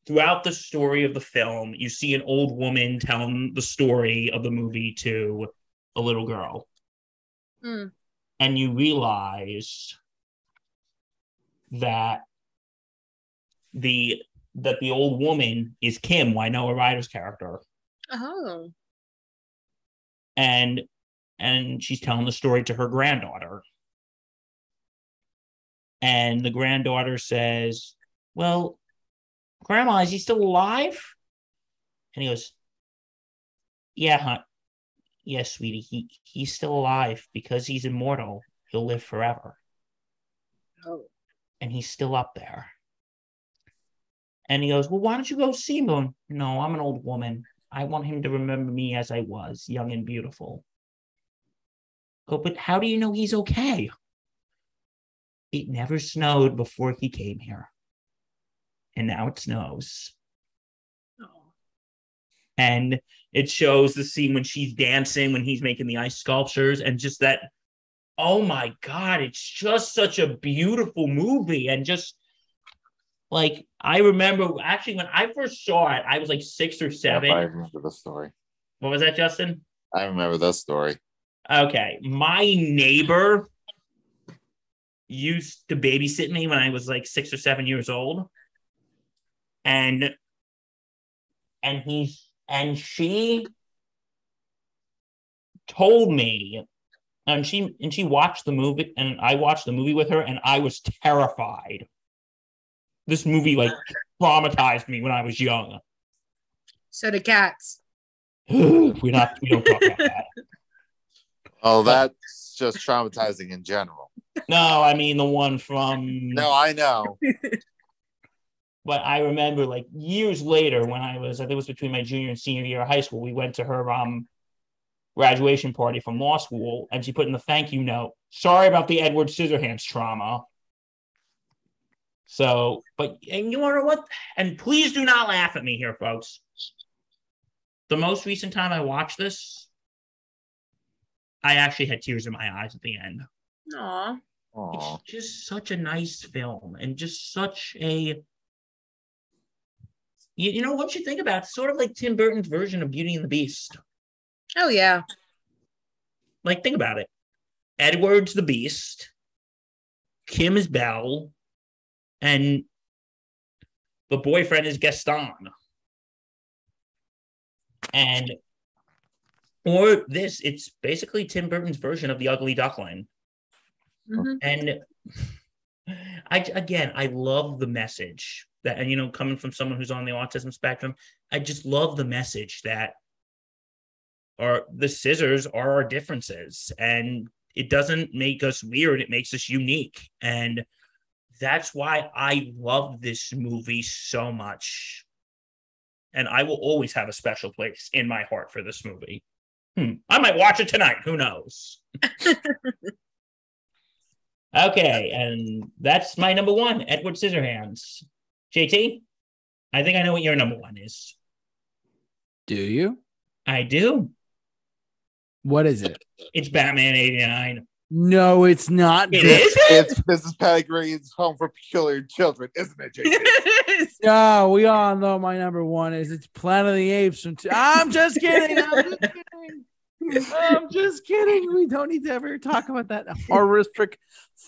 throughout the story of the film, you see an old woman telling the story of the movie to a little girl Hmm. and you realize that the that the old woman is Kim, Winona Ryder's character, Oh. and and she's telling the story to her granddaughter, and the granddaughter says, "Well, Grandma, is he still alive? And he goes, Yeah, huh? Yes, sweetie. He he's still alive because he's immortal. He'll live forever. Oh. And he's still up there. And he goes, Well, why don't you go see him? Going, no, I'm an old woman. I want him to remember me as I was, young and beautiful. Go, but how do you know he's okay? It never snowed before he came here. And now it snows. And it shows the scene when she's dancing, when he's making the ice sculptures, and just that. Oh my God, it's just such a beautiful movie. And just like, I remember actually when I first saw it, I was like six or seven. I remember the story. What was that, Justin? I remember the story. Okay. My neighbor used to babysit me when I was like six or seven years old. And and he's and she told me and she and she watched the movie and I watched the movie with her and I was terrified. This movie like traumatized me when I was young. So the cats. [sighs] We're not we don't talk about that. Oh, that's just traumatizing in general. No, I mean the one from No, I know. [laughs] but I remember like years later when I was I think it was between my junior and senior year of high school, we went to her um graduation party from law school and she put in the thank you note, sorry about the Edward Scissorhands trauma. So, but and you wonder what? And please do not laugh at me here, folks. The most recent time I watched this, I actually had tears in my eyes at the end Aw. Aw. it's just such a nice film and just such a you, you know once you think about it, it's sort of like tim burton's version of beauty and the beast Oh yeah. like think about it. Edward's the beast. Kim is belle. And the boyfriend is gaston. And or this it's basically tim burton's version of the ugly duckling. Mhm. and I again, I love the message that, and you know, coming from someone who's on the autism spectrum, I just love the message that our the scissors are our differences, and it doesn't make us weird; it makes us unique, and that's why I love this movie so much. And I will always have a special place in my heart for this movie. Hmm. I might watch it tonight. Who knows? [laughs] Okay, and that's my number one, Edward Scissorhands. JT, I think I know what your number one is. Do you? I do. What is it? It's Batman 89. No, it's not. It Bill. is? It's Mrs. Pettigrew's Home for Peculiar Children, isn't it, JT? [laughs] No, we all know my number one is it's Planet of the Apes. From t- I'm just kidding. I'm just [laughs] kidding. I'm just kidding. We don't need to ever talk about that horrific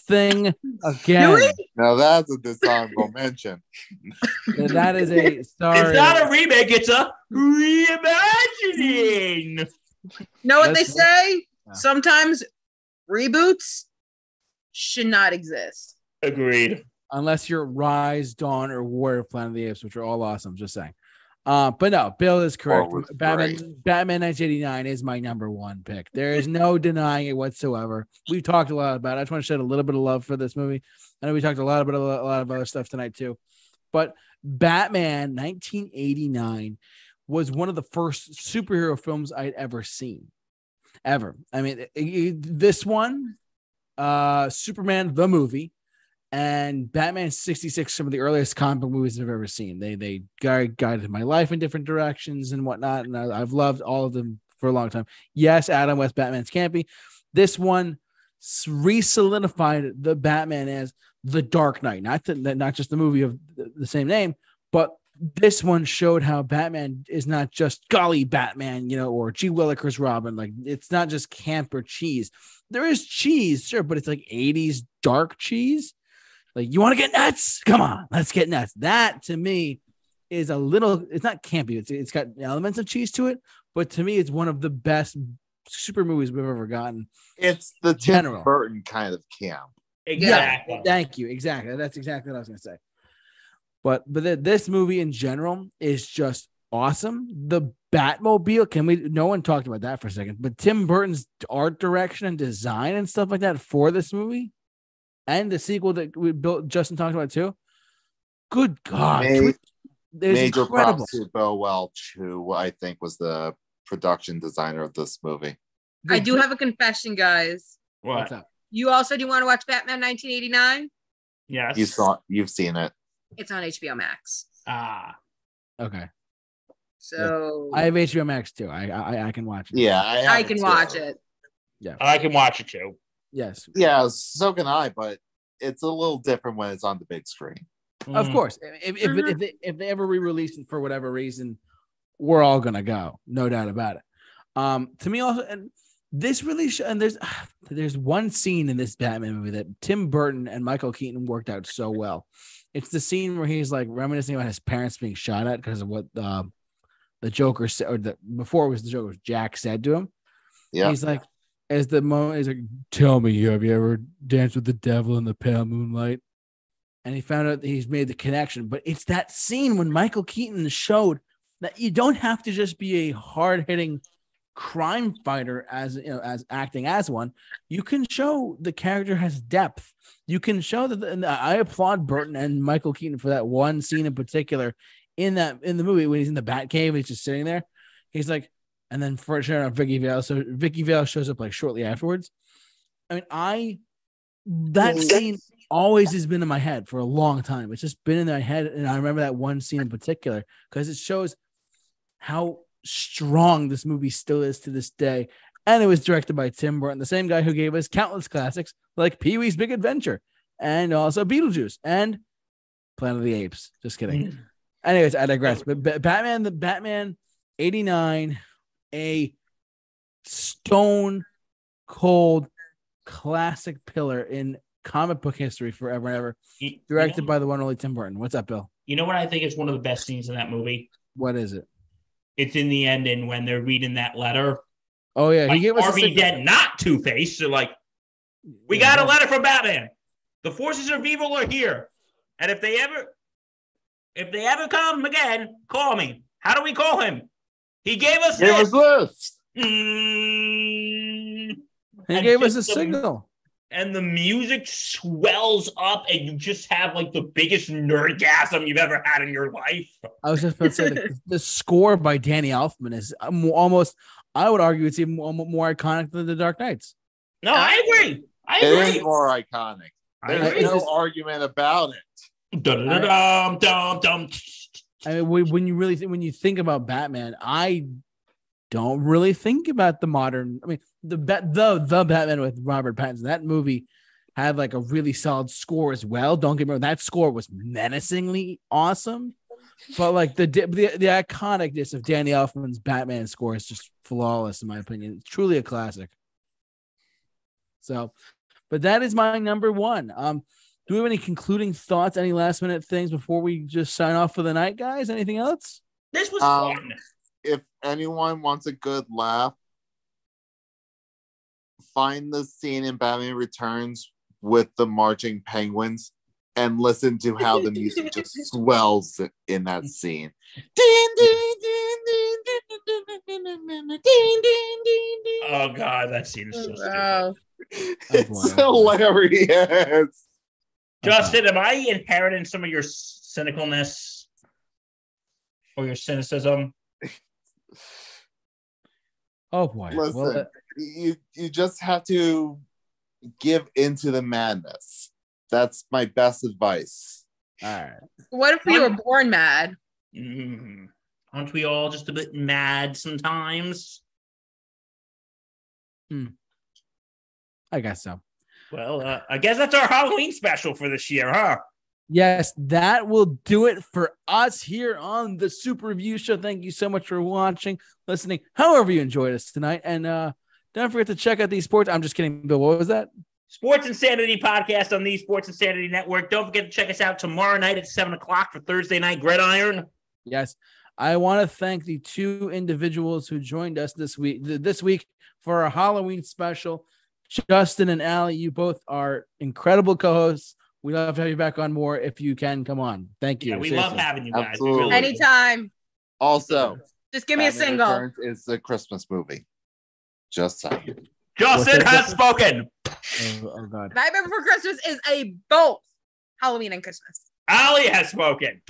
thing again. now that's a dishonorable mention. And that is a sorry. It's not a remake, it's a reimagining. Know what they That's- say? Yeah. Sometimes reboots should not exist. Agreed. unless you're Rise, Dawn, or War of Planet of the Apes, which are all awesome. Just saying. Uh, but no, Bill is correct. was Batman, great. Batman 1989 is my number one pick. There is no denying it whatsoever. We've talked a lot about it. I just want to shed a little bit of love for this movie. I know we talked a lot about a lot of other stuff tonight too, but Batman 1989 was one of the first superhero films I'd ever seen, ever. I mean, it- it- this one, uh, Superman the movie, and Batman 66, some of the earliest comic book movies I've ever seen. They they guide, guided my life in different directions and whatnot, and I, I've loved all of them for a long time. Yes, Adam West Batman's campy. This one s- re-solidified the Batman as the Dark Knight, not the, not just the movie of the same name, but this one showed how Batman is not just golly Batman, you know, or gee Willikers Robin. Like it's not just camp or cheese. There is cheese, sure, but it's like 80s dark cheese. Like, you want to get nuts? Come on, let's get nuts. That to me is a little, it's not campy. It's, it's got elements of cheese to it, but to me, it's one of the best super movies we've ever gotten. It's the Tim General. Burton kind of camp. Exactly. Yeah, thank you. Exactly. That's exactly what I was going to say. But but th- this movie in general is just awesome. The Batmobile, can we? No one talked about that for a second, but Tim Burton's art direction and design and stuff like that for this movie, and the sequel that we built, Justin talked about too. Good God, Ma- it's Major incredible. props to Bill Welch, who I think was the production designer of this movie. I do have a confession, guys. What's What? up? You also do want to watch Batman 1989? Yes. You saw, you've seen it. It's on HBO Max. Ah. Okay, So I have HBO Max too. I I, I can watch it. Yeah, I, I can too. watch it. Yeah, I can watch it too. Yes, Yeah, so can I, but it's a little different when it's on the big screen. of Mm. course. If if, it- if, they, if they ever re-release it for whatever reason, we're all gonna go, no doubt about it. Um, to me also, and this really sh- and there's [sighs] there's one scene in this Batman movie that Tim Burton and Michael Keaton worked out so well. It's the scene where he's like reminiscing about his parents being shot at because of what um, the Joker said, or the before it was the Joker, Jack said to him. Yeah. He's like, as the moment, he's like, "Tell me, have you ever danced with the devil in the pale moonlight?" And he found out that he's made the connection. But it's that scene when Michael Keaton showed that you don't have to just be a hard hitting crime fighter as you know as acting as one. You can show the character has depth. You can show that. And I applaud Burton and Michael Keaton for that one scene in particular in that in the movie when he's in the Batcave. He's just sitting there. He's like, and then for sure enough, Vicki Vale. So Vicki Vale shows up like shortly afterwards. I mean, I that scene always has been in my head for a long time. It's just been in my head, and I remember that one scene in particular because it shows how strong this movie still is to this day. And it was directed by Tim Burton, the same guy who gave us countless classics like Pee Wee's Big Adventure and also Beetlejuice and Planet of the Apes. Just kidding. Mm. Anyways, I digress. But Ba- Batman, the Batman 89, a stone cold classic pillar in comic book history forever and ever. You- you Directed know- by the one and only Tim Burton. What's up, Bill? You know what I think is one of the best scenes in that movie? What is it? It's in the ending when they're reading that letter. Oh yeah, he Like, gave us a Harvey. Dent, not Two Face. So like, we Yeah, got a letter from Batman. The forces of evil are here, and if they ever, if they ever come again, call me. How do we call him? He gave us Give us this. this. Mm. He and gave us a signal. And the music swells up, and you just have like the biggest nerdgasm you've ever had in your life. I was just about to say the, [laughs] the score by Danny Elfman is um, almost. I would argue it's even more, more iconic than the Dark Knights. No, I agree. I It is agree. more iconic. There's agree. No just- argument about it. Dum dum dum. I mean, when when you really think, when you think about Batman, I don't really think about the modern. I mean, the Bat the the Batman with Robert Pattinson. That movie had like a really solid score as well. Don't get me wrong, that score was menacingly awesome. But like the the the iconicness of Danny Elfman's Batman score is just flawless in my opinion. It's truly a classic. So, but that is my number one. Um, do we have any concluding thoughts? Any last minute things before we just sign off for the night, guys? Anything else? This was Um, fun. If anyone wants a good laugh, find the scene in Batman Returns with the marching penguins and listen to how the music just [laughs] swells in that scene. Oh god, that scene is so wow. stupid. It's hilarious. Justin, am I inheriting some of your cynicalness or your cynicism? [laughs] Oh boy. Listen, well, you you just have to give into the madness. That's my best advice. all right. What if we were born mad? Mm. Aren't we all just a bit mad sometimes? Hmm. I guess so. Well, uh, I guess that's our Halloween special for this year, huh? Yes, that will do it for us here on the Super Review Show. Thank you so much for watching, listening, however you enjoyed us tonight. And uh don't forget to check out these sports. I'm just kidding, Bill. What was that? Sports Insanity podcast on the Sports Insanity Network. Don't forget to check us out tomorrow night at 7 o'clock for Thursday Night Gridiron. Yes. I want to thank the two individuals who joined us this week this week for our Halloween special. Justin and Allie, you both are incredible co-hosts. We'd love to have you back on more if you can come on. Thank you. Yeah, we Seriously. love having you guys. Absolutely. really. Anytime. Also, Just give me a single. Returns is a Christmas movie. Just saying. Justin What's has that? spoken. Oh, oh God. Nightmare Before Christmas is a both Halloween and Christmas. Allie has spoken.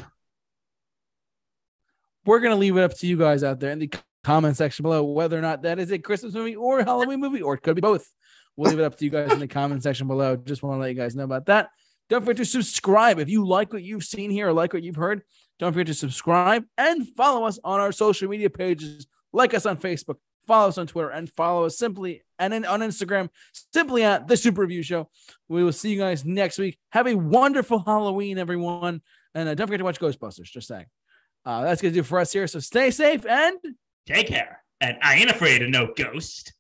We're gonna leave it up to you guys out there in the comment section below whether or not that is a Christmas movie or a Halloween movie, or it could be both. We'll leave it up to you guys in the comment section below. Just want to let you guys know about that. Don't forget to subscribe if you like what you've seen here or like what you've heard. Don't forget to subscribe and follow us on our social media pages. Like us on Facebook, follow us on Twitter, and follow us simply and then on Instagram, simply at the Super Review Show. We will see you guys next week. Have a wonderful Halloween, everyone. And uh, don't forget to watch Ghostbusters. Just saying. Uh, that's going to do for us here. So stay safe and Take care. And I ain't afraid of no ghost.